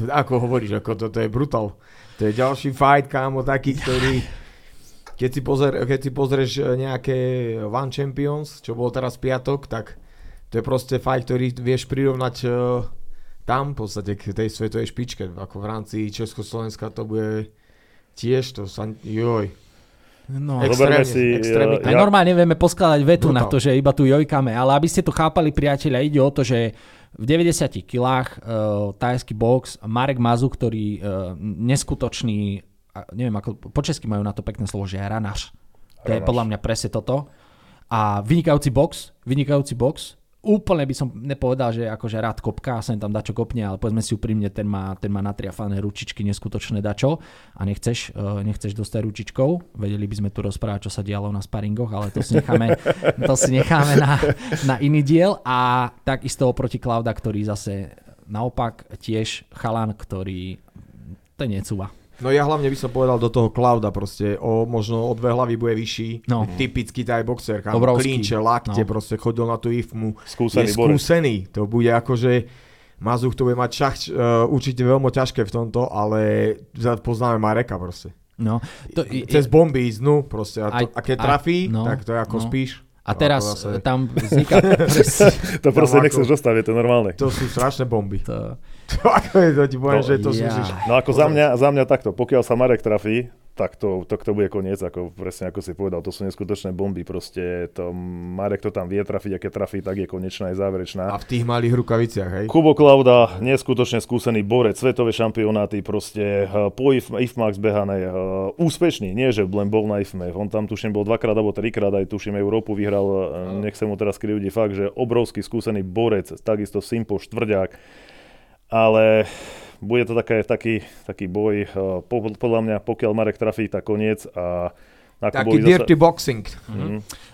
Ako hovoríš, ako toto je brutál. To je ďalší fight, kámo, taký, ktorý... Keď si, pozer, keď si pozrieš e, nejaké One Champions, čo bolo teraz piatok, tak to je proste fight, ktorý vieš prirovnať e, tam v podstate k tej svetovej špičke. Ako v rámci Československa to bude tiež, to sa... Joj. No, Extrémne, si, extrémne. eh, Aj normálne nevieme poskladať vetu Brutál. na to, že iba tu jojkame, ale aby ste to chápali, priatelia, ide o to, že v 90 kilách uh, tajský box, Marek Mazu, ktorý uh, neskutočný, neviem ako, po česky majú na to pekné slovo, že ranaš. To je podľa mňa presne toto. A vynikajúci box, vynikajúci box, úplne by som nepovedal, že akože rád kopka, sem tam dačo kopne, ale povedzme si úprimne, ten má, ten má natriafané ručičky, neskutočné dačo a nechceš, uh, nechceš dostať ručičkou. Vedeli by sme tu rozprávať, čo sa dialo na sparingoch, ale to si necháme, (laughs) to si necháme na, na iný diel. A takisto oproti Klauda, ktorý zase naopak tiež chalan, ktorý to necúva. No ja hlavne by som povedal do toho Klauda proste, o, možno o dve hlavy bude vyšší. No. Typický taj boxer, kam Obrovský. klínče, lakte, No. proste chodil na tú ifmu. Skúsený je borec. skúsený. To bude akože Mazuch to bude mať šach, uh, určite veľmi ťažké v tomto, ale za- poznáme Mareka proste. No, to, Cez bomby ísť dnu proste a, to, Aj- a keď aj- trafí, no, tak to je ako no. spíš. a No, teraz to zase- tam vzniká (laughs) To proste nechceš zostať, je to normálne. To sú strašné bomby. To, ako je, to ti poviem, To- že to ja. musíš... No ako za mňa, za mňa takto, pokiaľ sa Marek trafí, tak to, to, to bude koniec, ako presne ako si povedal, to sú neskutočné bomby, proste to, Marek to tam vie trafiť, a keď trafí, tak je konečná, je záverečná. A v tých malých rukaviciach, hej? Kubo Klauda, neskutočne skúsený borec, svetové šampionáty, proste eh, po IF, IFMAX behané, eh, úspešný, nie že len bol na IFME, on tam tuším bol dvakrát alebo trikrát, aj tuším Európu vyhral, eh, nechcem mu teraz krivdiť, fakt, že obrovský skúsený borec, takisto Simpo, štvrďák, ale bude to také, taký, taký boj, eh, po, podľa mňa, pokiaľ Marek trafí, tak koniec a Ako Taký dirty boxing.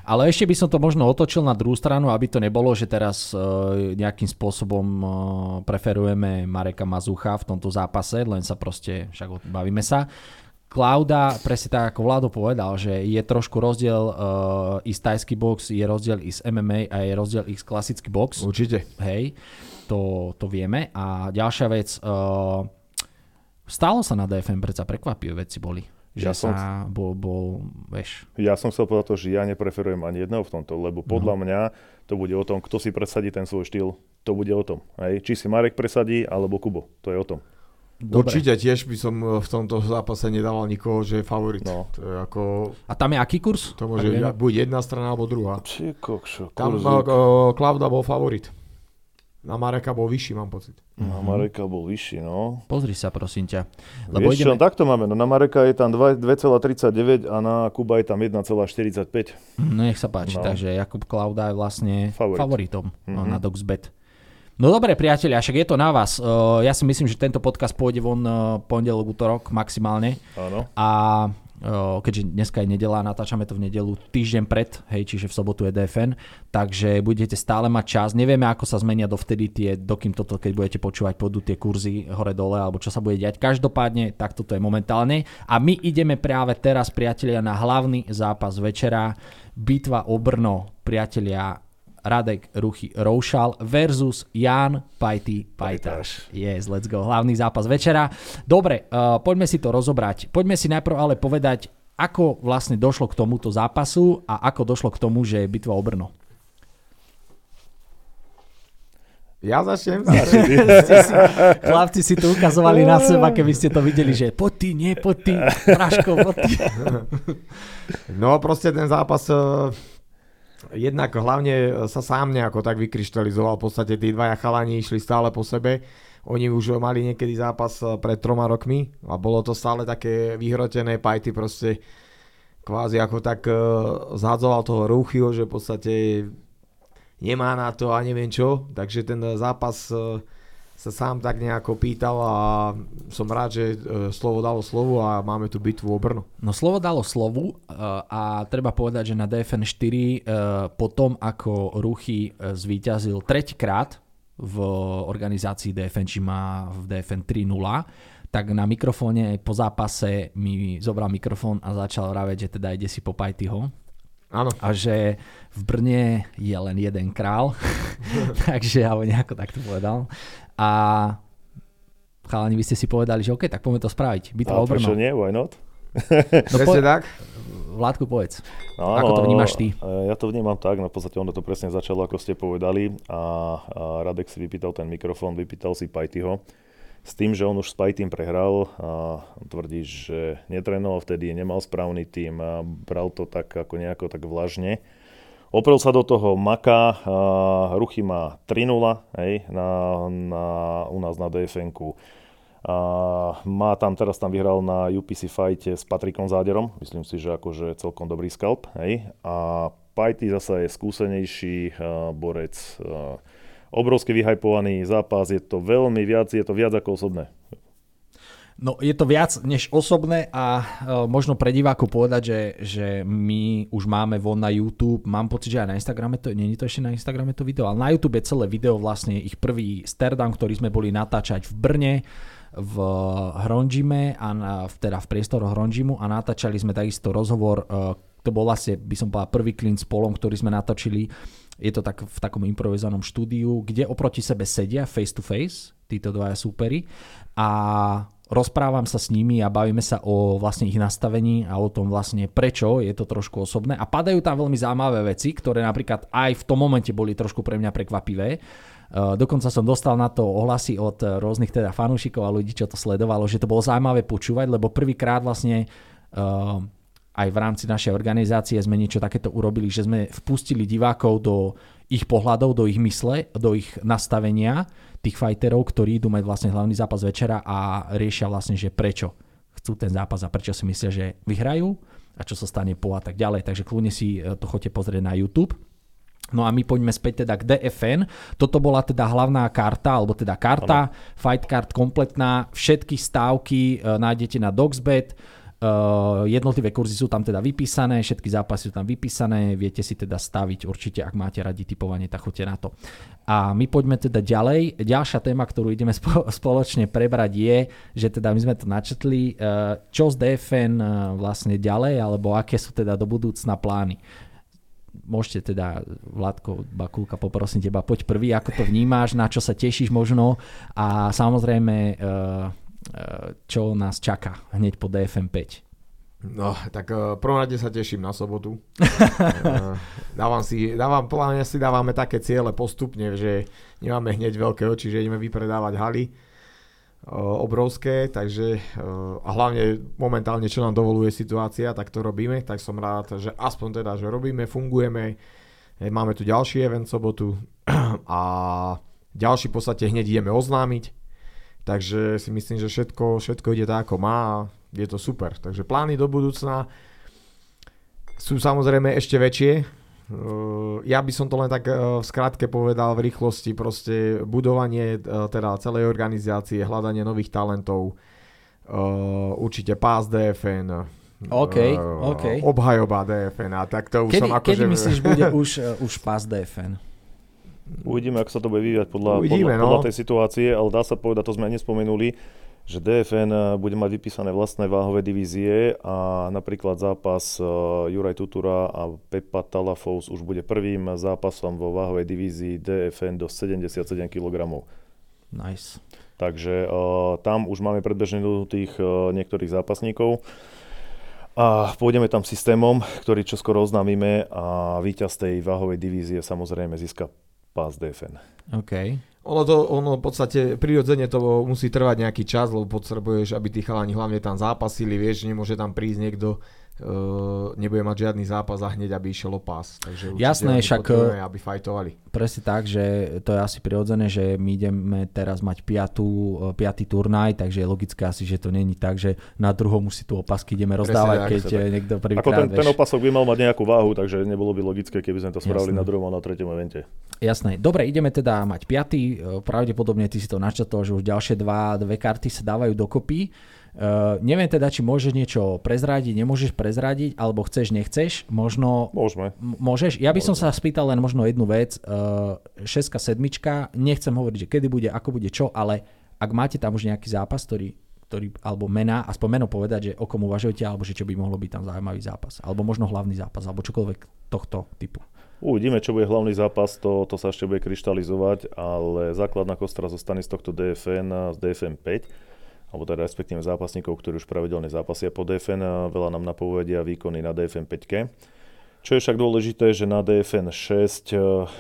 Ale ešte by som to možno otočil na druhú stranu, aby to nebolo, že teraz uh, nejakým spôsobom uh, preferujeme Mareka Mazucha v tomto zápase, len sa proste, však bavíme sa. Klauda, presne tak ako Vlado povedal, že je trošku rozdiel uh, ísť tajský box, je rozdiel ísť MMA a je rozdiel ísť klasický box. Určite. Hej, to, to vieme. A ďalšia vec, uh, stalo sa na DFM, predsa prekvapivé veci boli. Že Ja som- sa bol, bol, vieš, Ja som chcel povedať to, že ja nepreferujem ani jedného v tomto, lebo podľa No. mňa to bude o tom, kto si presadí ten svoj štýl. To bude o tom. Hej? Či si Marek presadí, alebo Kubo. To je o tom. Dobre. Určite tiež by som e, v tomto zápase nedával nikoho, že je favorit. No. To je ako, A tam je aký kurz? to môže buď jedna strana, alebo druhá. Či kokšo, Tam uh, Klauda bol favorit. Na Mareka bol vyšší, mám pocit. Na Mareka bol vyšší, no. Pozri sa, prosím ťa. Lebo Vieš čo, ideme... takto máme. No na Mareka je tam 2 2,39 a na Kuba je tam 1,45. No nech sa páči, No. takže Jakub Klauda je vlastne Favorit. favoritom no, Mhm. na Doxbet. No dobre, priatelia, však je to na vás. Uh, ja si myslím, že tento podcast pôjde von uh, pondelok, útorok maximálne. Áno. A keďže dneska je nedela, natáčame to v nedelu týždeň pred, hej, čiže v sobotu je DFN, takže budete stále mať čas. Nevieme, ako sa zmenia dovtedy tie, dokým toto, keď budete počúvať, pôjdu tie kurzy hore-dole, alebo čo sa bude diať. Každopádne, takto to je momentálne. A my ideme práve teraz, priatelia, na hlavný zápas večera. Bitva o Brno, priatelia, Radek Ruchy Roušal versus Jan Pajty Pajtáš. Yes, let's go. Hlavný zápas večera. Dobre, uh, poďme si to rozobrať. Poďme si najprv ale povedať, ako vlastne došlo k tomuto zápasu a ako došlo k tomu, že je bitva o Brno. Ja začnem. (laughs) Chlapci si to ukazovali na seba, keby ste to videli, že poď ty, nie, poď ty, Praško, poď ty. No proste ten zápas uh, jednak hlavne sa sám nejako tak vykryštalizoval. V podstate tí dvaja chalani išli stále po sebe. Oni už mali niekedy zápas eh, pred troma rokmi a bolo to stále také vyhrotené. Pajty proste kvázi ako tak uh, zhadzoval toho Rúchyho, že v podstate nemá na to a neviem čo. Takže ten zápas sa sám tak nejako pýtal a som rád, že uh, slovo dalo slovu a máme tu bitvu o Brno. No slovo dalo slovu uh, a treba povedať, že na DFN 4 uh, po tom, ako Ruchy zvíťazil treťkrát v organizácii DFN, či má v DFN 3-0, tak na mikrofóne po zápase mi zobral mikrofón a začal vraveť, že teda ide si po Pajtyho Áno. a že v Brne je len jeden král, (laughs) takže alebo nejako tak to povedal. A chalani, vy ste si povedali, že OK, tak poďme to spraviť. Bitva A o prečo Brno. nie? Why not? No, po- tak. Vládku, povedz. No, Ako to vnímaš ty? Ja to vnímam tak, no v podstate ono to presne začalo, ako ste povedali a, a Radek si vypýtal ten mikrofón, vypýtal si Pajtyho s tým, že on už s Pajtym prehral a tvrdí, že netrénoval vtedy, nemal správny tým a bral to tak ako nejako tak vlažne. Oprel sa do toho Maka, Ruchy má 3-0 hej, na, na, u nás na DFN-ku. A má tam, teraz tam vyhral na UPC fighte s Patrikom Záderom, myslím si, že akože celkom dobrý skalp, hej. A Pajty zasa je skúsenejší uh, borec, uh, obrovsky vyhajpovaný zápas, je to veľmi viac, je to viac ako osobné. No je to viac než osobné a uh, možno pre divákov povedať, že, že my už máme von na YouTube, mám pocit, že aj na Instagrame to, nie je to ešte na Instagrame to video, ale na YouTube je celé video vlastne ich prvý Sterdam, ktorý sme boli natáčať v Brne, v Hronžime a na, teda v priestoroch Hronžimu a natáčali sme takisto rozhovor, uh, to bol vlastne, by som povedal, prvý klin s Polom, ktorý sme natočili, je to tak v takom improvizovanom štúdiu, kde oproti sebe sedia face to face, títo dvaja súperi. A rozprávam sa s nimi a bavíme sa o vlastne ich nastavení a o tom vlastne prečo je to trošku osobné a padajú tam veľmi zaujímavé veci, ktoré napríklad aj v tom momente boli trošku pre mňa prekvapivé. Uh, dokonca som dostal na to ohlasy od eh, rôznych teda fanúšikov a ľudí, čo to sledovalo, že to bolo zaujímavé počúvať, lebo prvýkrát vlastne uh, aj v rámci našej organizácie sme niečo takéto urobili, že sme vpustili divákov do ich pohľadov, do ich mysle, do ich nastavenia tých fighterov, ktorí idú mať vlastne hlavný zápas večera a riešia vlastne, že prečo chcú ten zápas a prečo si myslia, že vyhrajú a čo sa stane po a tak ďalej. Takže kľudne si eh, to chodte pozrieť na YouTube. No a my poďme späť teda k DFN. Toto bola teda hlavná karta, alebo teda karta, fight card kompletná, všetky stávky e, nájdete na Doxbet. Uh, jednotlivé kurzy sú tam teda vypísané, všetky zápasy sú tam vypísané, viete si teda staviť určite, ak máte radi typovanie, tak choďte na to. A my poďme teda ďalej. Ďalšia téma, ktorú ideme spo- spoločne prebrať je, že teda my sme to načetli, uh, čo z DFN uh, vlastne ďalej, alebo aké sú teda do budúcna plány. Môžete teda, Vládko Bakulka, poprosím teba, poď prvý, ako to vnímáš, na čo sa tešíš možno a samozrejme čo nás čaká hneď po DFM 5. No, tak v prvom rade sa teším na sobotu. (laughs) dávam si, dávam, pláne si dávame také ciele postupne, že nemáme hneď veľké oči, že ideme vypredávať haly obrovské, takže a hlavne momentálne, čo nám dovoluje situácia, tak to robíme, tak som rád, že aspoň teda, že robíme, fungujeme, máme tu ďalší event sobotu (clears throat) a ďalší v podstate hneď ideme oznámiť, Takže si myslím, že všetko, všetko ide tak, ako má a je to super. Takže plány do budúcna sú samozrejme ešte väčšie. Ja by som to len tak v skratke povedal v rýchlosti, proste budovanie teda celej organizácie, hľadanie nových talentov, určite pás DFN, OK, OK. obhajoba DFN a tak to už kedy, som akože... Kedy myslíš, bude už, už pás DFN? Uvidíme, ako sa to bude vyvíjať podľa, Uvidíme, podľa, no. podľa tej situácie, ale dá sa povedať, to sme nespomenuli, že DFN eh, bude mať vypísané vlastné váhové divízie a napríklad zápas uh, Juraj Tutura a Pepa Talafous už bude prvým zápasom vo váhovej divízii DFN do 77 kg. Nice. Takže uh, tam už máme predbežne tých niektorých zápasníkov a pôjdeme tam systémom, ktorý čoskoro oznámime a víťaz tej váhovej divízie samozrejme získa pás DFN. OK. Ono to, ono v podstate prirodzene to musí trvať nejaký čas, lebo potrebuješ, aby tí chalani hlavne tam zápasili, vieš, nemôže tam prísť niekto nebude mať žiadny zápas a hneď, aby išiel o pás. Takže Jasné, však eh, aby fajtovali. Presne tak, že to je asi prirodzené, že my ideme teraz mať piatú, eh, piatý turnaj, takže je logické asi, že to není tak, že na druhom už si tu opasky ideme rozdávať, tak, keď tak. niekto prvýkrát. Ako ten, ten opasok by mal mať nejakú váhu, takže nebolo by logické, keby sme to spravili Jasné. na druhom a na treťom evente. Jasné. Dobre, ideme teda mať piatý. Pravdepodobne ty si to načetol, že už ďalšie dva, dve karty sa dávajú dokopy. Uh, neviem teda, či môžeš niečo prezradiť, nemôžeš prezradiť, alebo chceš, nechceš. Možno... Môžeme. M- môžeš? Ja by Môžeme. som sa spýtal len možno jednu vec. Uh, šeska, sedmička, nechcem hovoriť, že kedy bude, ako bude čo, ale ak máte tam už nejaký zápas, ktorý, ktorý alebo mená, aspoň meno povedať, že o kom uvažujete, alebo že čo by mohlo byť tam zaujímavý zápas, alebo možno hlavný zápas, alebo čokoľvek tohto typu. Uvidíme, čo bude hlavný zápas, to, to sa ešte bude kryštalizovať, ale základná kostra zostane z tohto DFN, z DFN 5 alebo teda respektíve zápasníkov, ktorí už pravidelne zápasia po DFN, veľa nám napovedia výkony na DFN 5. Čo je však dôležité, že na DFN 6 e,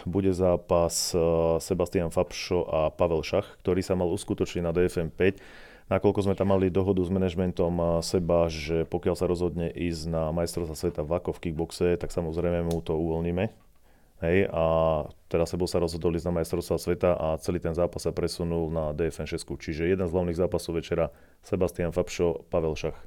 bude zápas e, Sebastian Fabšo a Pavel Šach, ktorý sa mal uskutočniť na DFN 5. Nakoľko sme tam mali dohodu s manažmentom e, Seba, že pokiaľ sa rozhodne ísť na majstrovstvá sveta v Ako v kickboxe, tak samozrejme mu to uvoľníme Hej, a teda sebou sa rozhodol ísť na majstrovstvá sveta a celý ten zápas sa presunul na DFN 6. Čiže jeden z hlavných zápasov večera Sebastian Fabšo, Pavel Šach.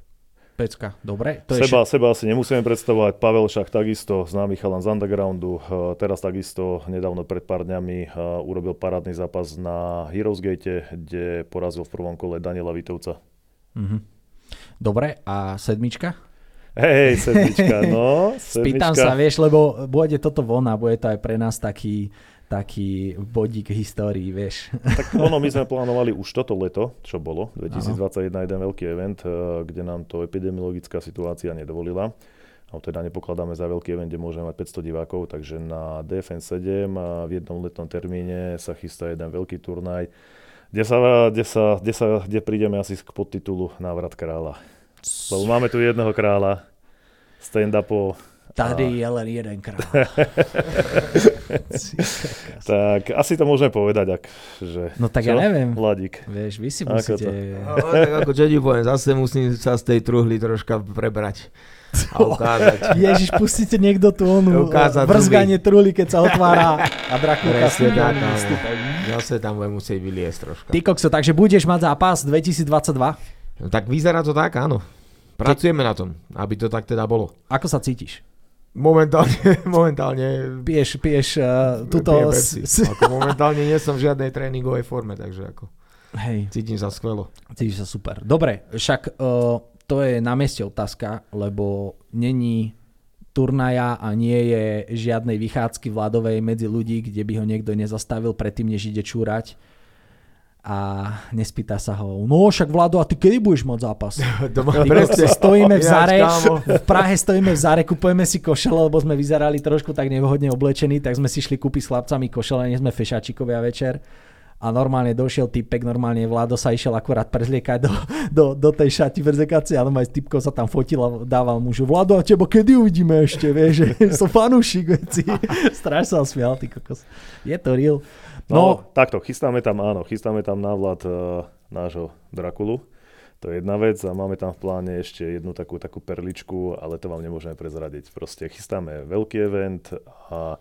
Pecka, dobre. To seba, je... seba asi nemusíme predstavovať. Pavel Šach takisto, známy chalan z undergroundu. Eh, teraz takisto nedávno pred pár dňami eh, urobil parádny zápas na Heroes Gate, kde porazil v prvom kole Daniela Vitovca. Mhm. Dobre, a sedmička? Hej, sedmička, no. (laughs) Sedmička. Spýtam sa, vieš, lebo bude toto von a bude to aj pre nás taký, taký bodík histórii, vieš. (laughs) Tak ono, my sme (laughs) plánovali už toto leto, čo bolo, 2021 Aha. jeden veľký event, eh, kde nám to epidemiologická situácia nedovolila. A teda nepokladáme za veľký event, kde môžeme mať 500 divákov, takže na DFN 7 a v jednom letnom termíne sa chystá jeden veľký turnaj, kde, sa, kde, sa, kde, sa, kde prídeme asi k podtitulu Návrat kráľa. Lebo máme tu jedného kráľa, stand-upov. Tady je len jeden kráľ. (laughs) (laughs) tak asi to môžeme povedať, ak, že... No tak čo? ja neviem. Vladík. Vieš, vy si musíte... Ako, no, ako čo ti poviem, zase musím sa z tej truhly troška prebrať. A ukázať. Ježiš, pustíte niekto tú onu vrzganie truhly, keď sa otvára a Drakulka s tak, Zase tam budem musieť vyliesť troška. Ty kokso, takže budeš mať zápas 2022? Tak vyzerá to tak, áno. Pracujeme na tom, aby to tak teda bolo. Ako sa cítiš? Momentálne, (laughs) momentálne... Piješ, piješ uh, tuto... S, s... Ako momentálne nie som v žiadnej tréningovej forme, takže ako... Hej. Cítim sa skvelo. Cítiš sa super. Dobre, však uh, to je na mieste otázka, lebo není turnaja a nie je žiadnej vychádzky vládovej medzi ľudí, kde by ho niekto nezastavil predtým, než ide čúrať a nespýta sa ho, no však Vlado, a ty kedy budeš mať zápas? (laughs) Doma, stojíme v Zare, v Prahe stojíme v Zare, kupujeme si košele, lebo sme vyzerali trošku tak nevhodne oblečení, tak sme si šli kúpiť s chlapcami košele, nie sme fešačikovia večer. A normálne došiel typek, normálne Vlado sa išiel akurát prezliekať do, do, do tej šati verzekácie, ale aj s typkou sa tam fotil a dával mužu Vlado, a teba kedy uvidíme ešte, (laughs) vieš, že som fanúšik, veci. (laughs) Straš sa smial, ty kokos. Je to real. No, No, takto, chystáme tam, áno, chystáme tam návlat uh, nášho Drakulu. To je jedna vec a máme tam v pláne ešte jednu takú, takú perličku, ale to vám nemôžeme prezradiť. Proste chystáme veľký event a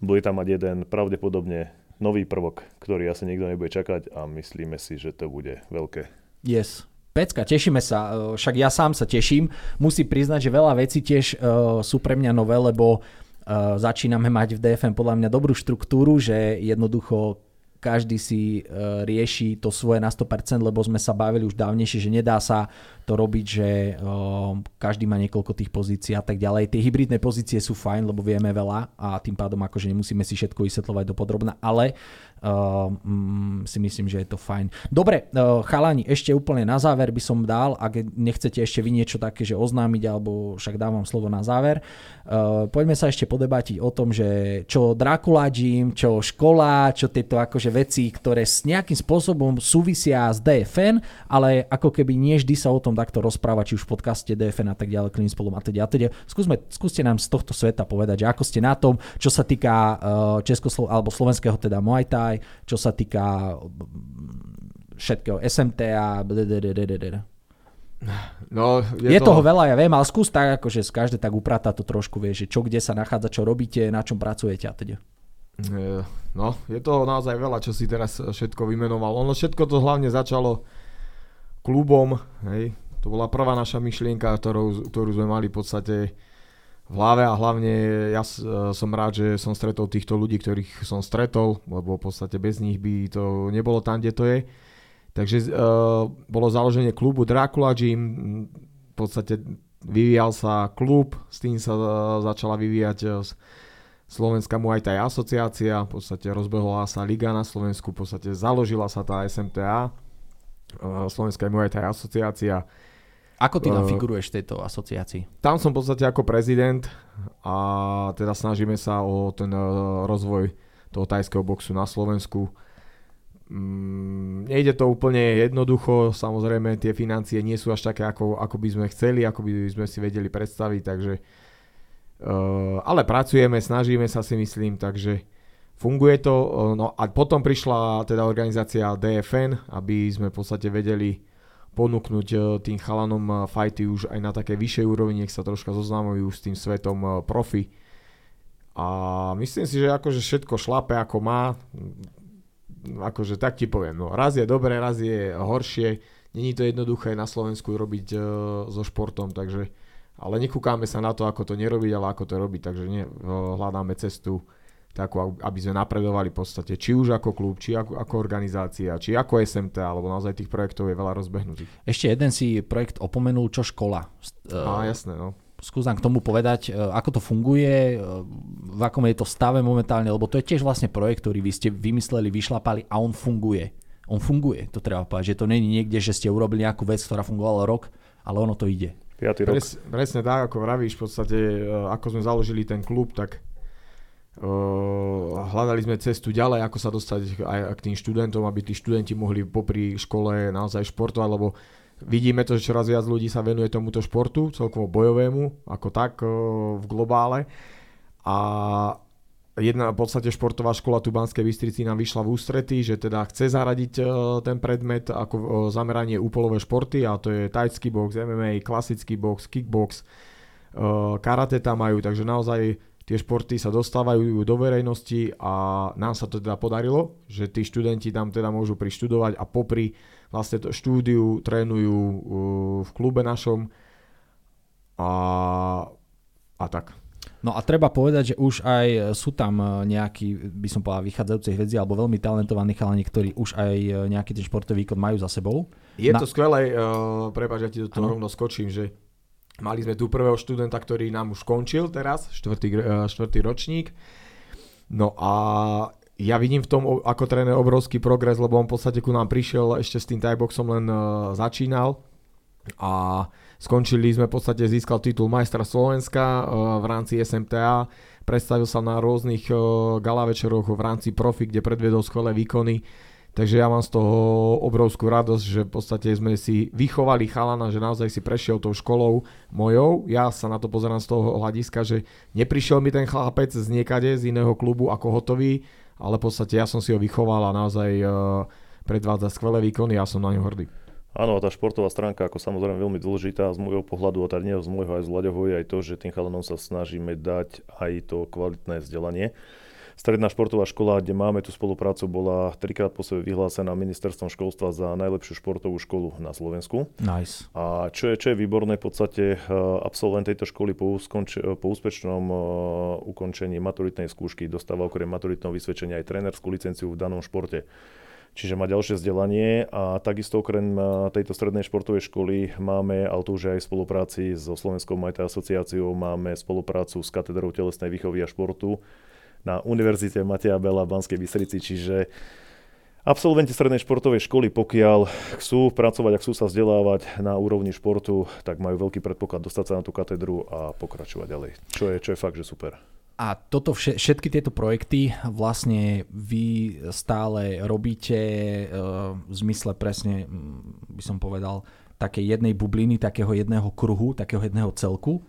bude tam mať jeden pravdepodobne nový prvok, ktorý asi nikto nebude čakať a myslíme si, že to bude veľké. Yes. Pecka, tešíme sa, e, však ja sám sa teším. Musím priznať, že veľa vecí tiež uh, sú pre mňa nové, lebo uh, začíname mať v DFM podľa mňa dobrú štruktúru, že jednoducho každý si uh, rieši to svoje na 100%, lebo sme sa bavili už dávnejšie, že nedá sa to robiť, že uh, každý má niekoľko tých pozícií a tak ďalej. Tie hybridné pozície sú fajn, lebo vieme veľa a tým pádom akože nemusíme si všetko vysvetľovať do podrobna, ale uh, mm, si myslím, že je to fajn. Dobre, uh, chalani, ešte úplne na záver by som dal, ak nechcete ešte vy niečo také, že oznámiť, alebo však dávam slovo na záver, uh, poďme sa ešte podebatiť o tom, že čo Dracula Gym, čo škola, čo tieto akože veci, ktoré s nejakým spôsobom súvisia s DFN, ale ako keby nie vždy sa o tom takto rozpráva, či už v podcaste DFN a tak ďalej, Clean spolom a teda a teda. Skúsme, skúste nám z tohto sveta povedať, že ako ste na tom, čo sa týka uh, Českoslo- alebo slovenského teda Muay Thai, čo sa týka mm, všetkého SMTA, blablabla. No, Je, je toho veľa, ja viem, ale skús tak, akože z každé tak upratať to trošku, vieš, že čo kde sa nachádza, čo robíte, na čom pracujete a teda. No, je toho naozaj veľa, čo si teraz všetko vymenoval. Ono všetko to hlavne začalo klubom, hej. To bola prvá naša myšlienka, ktorú, ktorú sme mali v podstate v hlave a hlavne ja e, som rád, že som stretol týchto ľudí, ktorých som stretol, lebo v podstate bez nich by to nebolo tam, kde to je. Takže uh, bolo založenie klubu Dracula Gym, v podstate vyvíjal sa klub, s tým sa uh, začala vyvíjať s- Slovenská Muay Thai asociácia, v podstate rozbehla sa liga na Slovensku, v podstate založila sa tá SMTA, uh, Slovenská Muay Thai asociácia. Ako ty tam Eh, figuruješ v tejto asociácii? Tam som v podstate ako prezident a teda snažíme sa o ten uh, rozvoj toho tajského boxu na Slovensku. Mm, nejde to úplne jednoducho, samozrejme tie financie nie sú až také, ako, ako by sme chceli, ako by sme si vedeli predstaviť, takže uh, ale pracujeme, snažíme sa si myslím, takže funguje to. No a potom prišla teda organizácia DFN, aby sme v podstate vedeli ponúknuť uh, tým chalanom uh, fighty už aj na také vyššej úrovni, nech sa troška zoznamujú s tým svetom uh, profi. A myslím si, že akože všetko šlape ako má, akože tak ti poviem, no raz je dobre, raz je horšie, není to jednoduché na Slovensku robiť so športom, takže ale nekúkáme sa na to, ako to nerobiť, ale ako to robiť, takže ne, hľadáme cestu takú, aby sme napredovali v podstate, či už ako klub, či ako, ako organizácia, či ako SMT, alebo naozaj tých projektov je veľa rozbehnutých. Ešte jeden si projekt opomenul, čo škola. Á, Uh, jasné, no. skús nám k tomu povedať, e, ako to funguje, e, v akom je to stave momentálne, lebo to je tiež vlastne projekt, ktorý vy ste vymysleli, vyšlapali a on funguje. On funguje, to treba povedať, že to není niekde, že ste urobili nejakú vec, ktorá fungovala rok, ale ono to ide. 5. rok. Pres, presne tak, ako vravíš, v podstate, ako sme založili ten klub, tak hľadali sme cestu ďalej, ako sa dostať aj k tým študentom, aby tí študenti mohli popri škole naozaj športovať, lebo vidíme to, že čoraz viac ľudí sa venuje tomuto športu, celkovo bojovému, ako tak v globále. A jedna v podstate športová škola tu Banskej Bystrici nám vyšla v ústrety, že teda chce zaradiť ten predmet ako zameranie úpolové športy a to je tajský box, MMA, klasický box, kickbox, karate tam majú, takže naozaj tie športy sa dostávajú do verejnosti a nám sa to teda podarilo, že tí študenti tam teda môžu prištudovať a popri vlastne to štúdiu trénujú uh, v klube našom a, a tak. No a treba povedať, že už aj sú tam nejakí, by som povedal, vychádzajúce hviezdy alebo veľmi talentovaní chalani, ktorí už aj nejaký ten športový výkon majú za sebou. Je Na... to skvelé, uh, prepáč, ja ti do toho rovno skočím, že mali sme tu prvého študenta, ktorý nám už skončil teraz, štvrtý, uh, štvrtý ročník. No a ja vidím v tom ako tréner obrovský progres, lebo on v podstate ku nám prišiel, ešte s tým tieboxom len uh, začínal. A skončili sme v podstate, získal titul majstra Slovenska uh, v rámci SMTA, predstavil sa na rôznych gala večeroch v rámci profi, kde predviedol skvelé výkony Takže ja mám z toho obrovskú radosť, že v podstate sme si vychovali chalana, že naozaj si prešiel tou školou mojou. Ja sa na to pozerám z toho hľadiska, že neprišiel mi ten chlapec z niekade, z iného klubu ako hotový, ale v podstate ja som si ho vychoval a naozaj uh, predvádza skvelé výkony a som na ňu hrdý. Áno, tá športová stránka ako samozrejme veľmi dôležitá z môjho pohľadu, a teda nie z môjho aj z Vlaďoho, je aj to, že tým chalanom sa snažíme dať aj to kvalitné vzdelanie. Stredná športová škola, kde máme tú spoluprácu, bola trikrát po sebe vyhlásená ministerstvom školstva za najlepšiu športovú školu na Slovensku. Nice. A čo je, čo je výborné, v podstate eh, absolvent tejto školy po, uskonč- po úspešnom uh, ukončení maturitnej skúšky dostáva okrem maturitného vysvedčenia aj trénerskú licenciu v danom športe čiže má ďalšie vzdelanie a takisto okrem eh, tejto strednej športovej školy máme, ale to už aj v spolupráci so Slovenskou Majte asociáciou, máme spoluprácu s katedrou telesnej výchovy a športu, na Univerzite Mateja Bela v Banskej Bystrici, čiže Absolventi strednej športovej školy, pokiaľ chcú pracovať a chcú sa vzdelávať na úrovni športu, tak majú veľký predpoklad dostať sa na tú katedru a pokračovať ďalej. Čo je, čo je fakt, že super. A toto všetky tieto projekty vlastne vy stále robíte e, v zmysle presne, by som povedal, takej jednej bubliny, takého jedného kruhu, takého jedného celku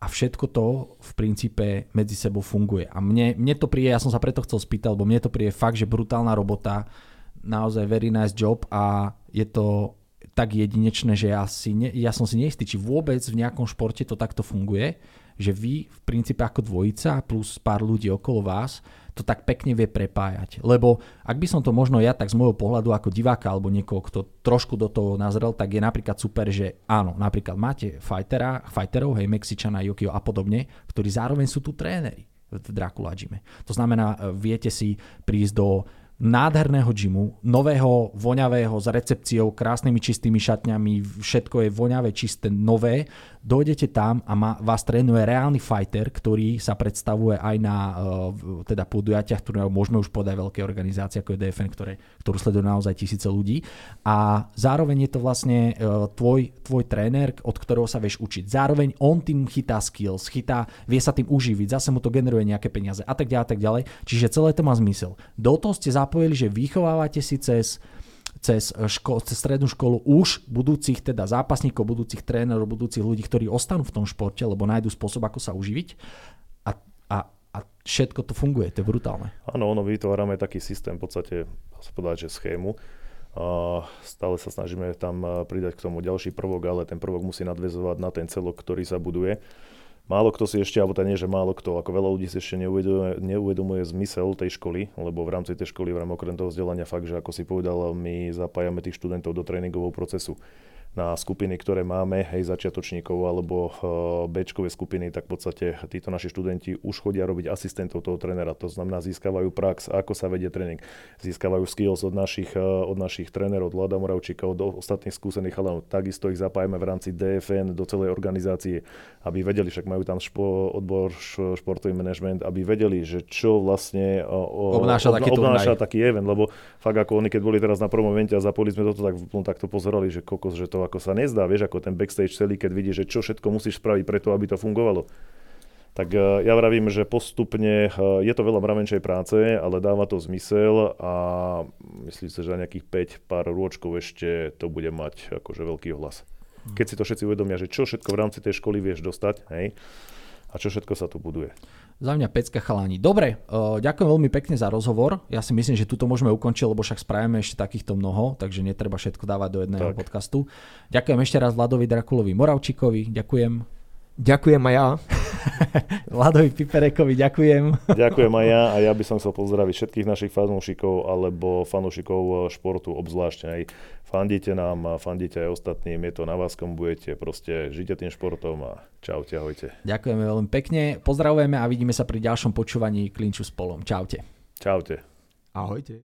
a všetko to v princípe medzi sebou funguje. A mne, mne to príde, ja som sa preto chcel spýtať, lebo mne to príde fakt, že brutálna robota, naozaj very nice job a je to tak jedinečné, že ja, si ne, ja som si neistý, či vôbec v nejakom športe to takto funguje, že vy v princípe ako dvojica plus pár ľudí okolo vás to tak pekne vie prepájať. Lebo ak by som to možno ja tak z môjho pohľadu ako diváka alebo niekoho, kto trošku do toho nazrel, tak je napríklad super, že áno, napríklad máte fightera, fighterov, hej, Mexičana, Yokio a podobne, ktorí zároveň sú tu tréneri v Dracula Gyme. To znamená, e, viete si prísť do nádherného gymu, nového, voňavého, s recepciou, krásnymi čistými šatňami, všetko je voňavé, čisté, nové. Dojdete tam a má, vás trénuje reálny fighter, ktorý sa predstavuje aj na uh, teda podujatiach, ktoré môžeme už podať veľké organizácie ako je DFN, ktoré, ktorú sledujú naozaj tisíce ľudí. A zároveň je to vlastne uh, tvoj, tvoj tréner, od ktorého sa vieš učiť. Zároveň on tým chytá skills, chytá, vie sa tým uživiť, zase mu to generuje nejaké peniaze a tak ďalej, a tak ďalej. Čiže celé to má zmysel. Do toho ste zapojili, že vychovávate si cez cez, ško- cez strednú školu už budúcich teda zápasníkov, budúcich trénerov, budúcich ľudí, ktorí ostanú v tom športe, lebo nájdu spôsob, ako sa uživiť. A, a, a všetko to funguje, to je brutálne. Áno, ono vytvárame taký systém, v podstate, povedať, že schému. A stále sa snažíme tam pridať k tomu ďalší prvok, ale ten prvok musí nadvezovať na ten celok, ktorý sa buduje. Málo kto si ešte, alebo to nie, že málo kto, ako veľa ľudí si ešte neuvedomuje, neuvedomuje zmysel tej školy, lebo v rámci tej školy, v rámci okrem toho vzdelania fakt, že ako si povedal, my zapájame tých študentov do tréningového procesu na skupiny, ktoré máme, hej, začiatočníkov alebo uh, Bčkové skupiny, tak v podstate títo naši študenti už chodia robiť asistentov toho trénera. To znamená, získavajú prax, ako sa vedie tréning, získavajú skills od našich, uh, od našich trénerov, od Lada Moravčíka, od ostatných skúsených chalanov. Takisto ich zapájame v rámci DFN do celej organizácie, aby vedeli, však majú tam špo, odbor športový manažment, aby vedeli, že čo vlastne uh, obnáša, ob, taký, obnáša taký event, lebo fakt ako oni, keď boli teraz na prvom momente a zapojili sme toto, tak, tak to pozerali, že kokos, že to ako sa nezdá, vieš, ako ten backstage celý, keď vidíš, že čo všetko musíš spraviť preto, aby to fungovalo. Tak e, ja vravím, že postupne e, je to veľa mravenčej práce, ale dáva to zmysel a myslím si, že za nejakých 5 pár rôčkov ešte to bude mať akože veľký ohlas. Keď si to všetci uvedomia, že čo všetko v rámci tej školy vieš dostať, hej, a čo všetko sa tu buduje. Za mňa pecka chalani. Dobre, uh, ďakujem veľmi pekne za rozhovor. Ja si myslím, že tuto môžeme ukončiť, lebo však spravíme ešte takýchto mnoho, takže netreba všetko dávať do jedného tak. podcastu. Ďakujem ešte raz Vladovi Drakulovi Moravčíkovi. Ďakujem. Ďakujem aj ja. (laughs) Vladovi Piperekovi ďakujem. Ďakujem aj ja a ja by som chcel pozdraviť všetkých našich fanúšikov alebo fanúšikov športu obzvlášť aj fandíte nám a fandíte aj ostatným, je to na vás, komu budete, proste žite tým športom a čaute, ahojte. Ďakujeme veľmi pekne, pozdravujeme a vidíme sa pri ďalšom počúvaní Klinču s polom. Čaute. Čaute. Ahojte.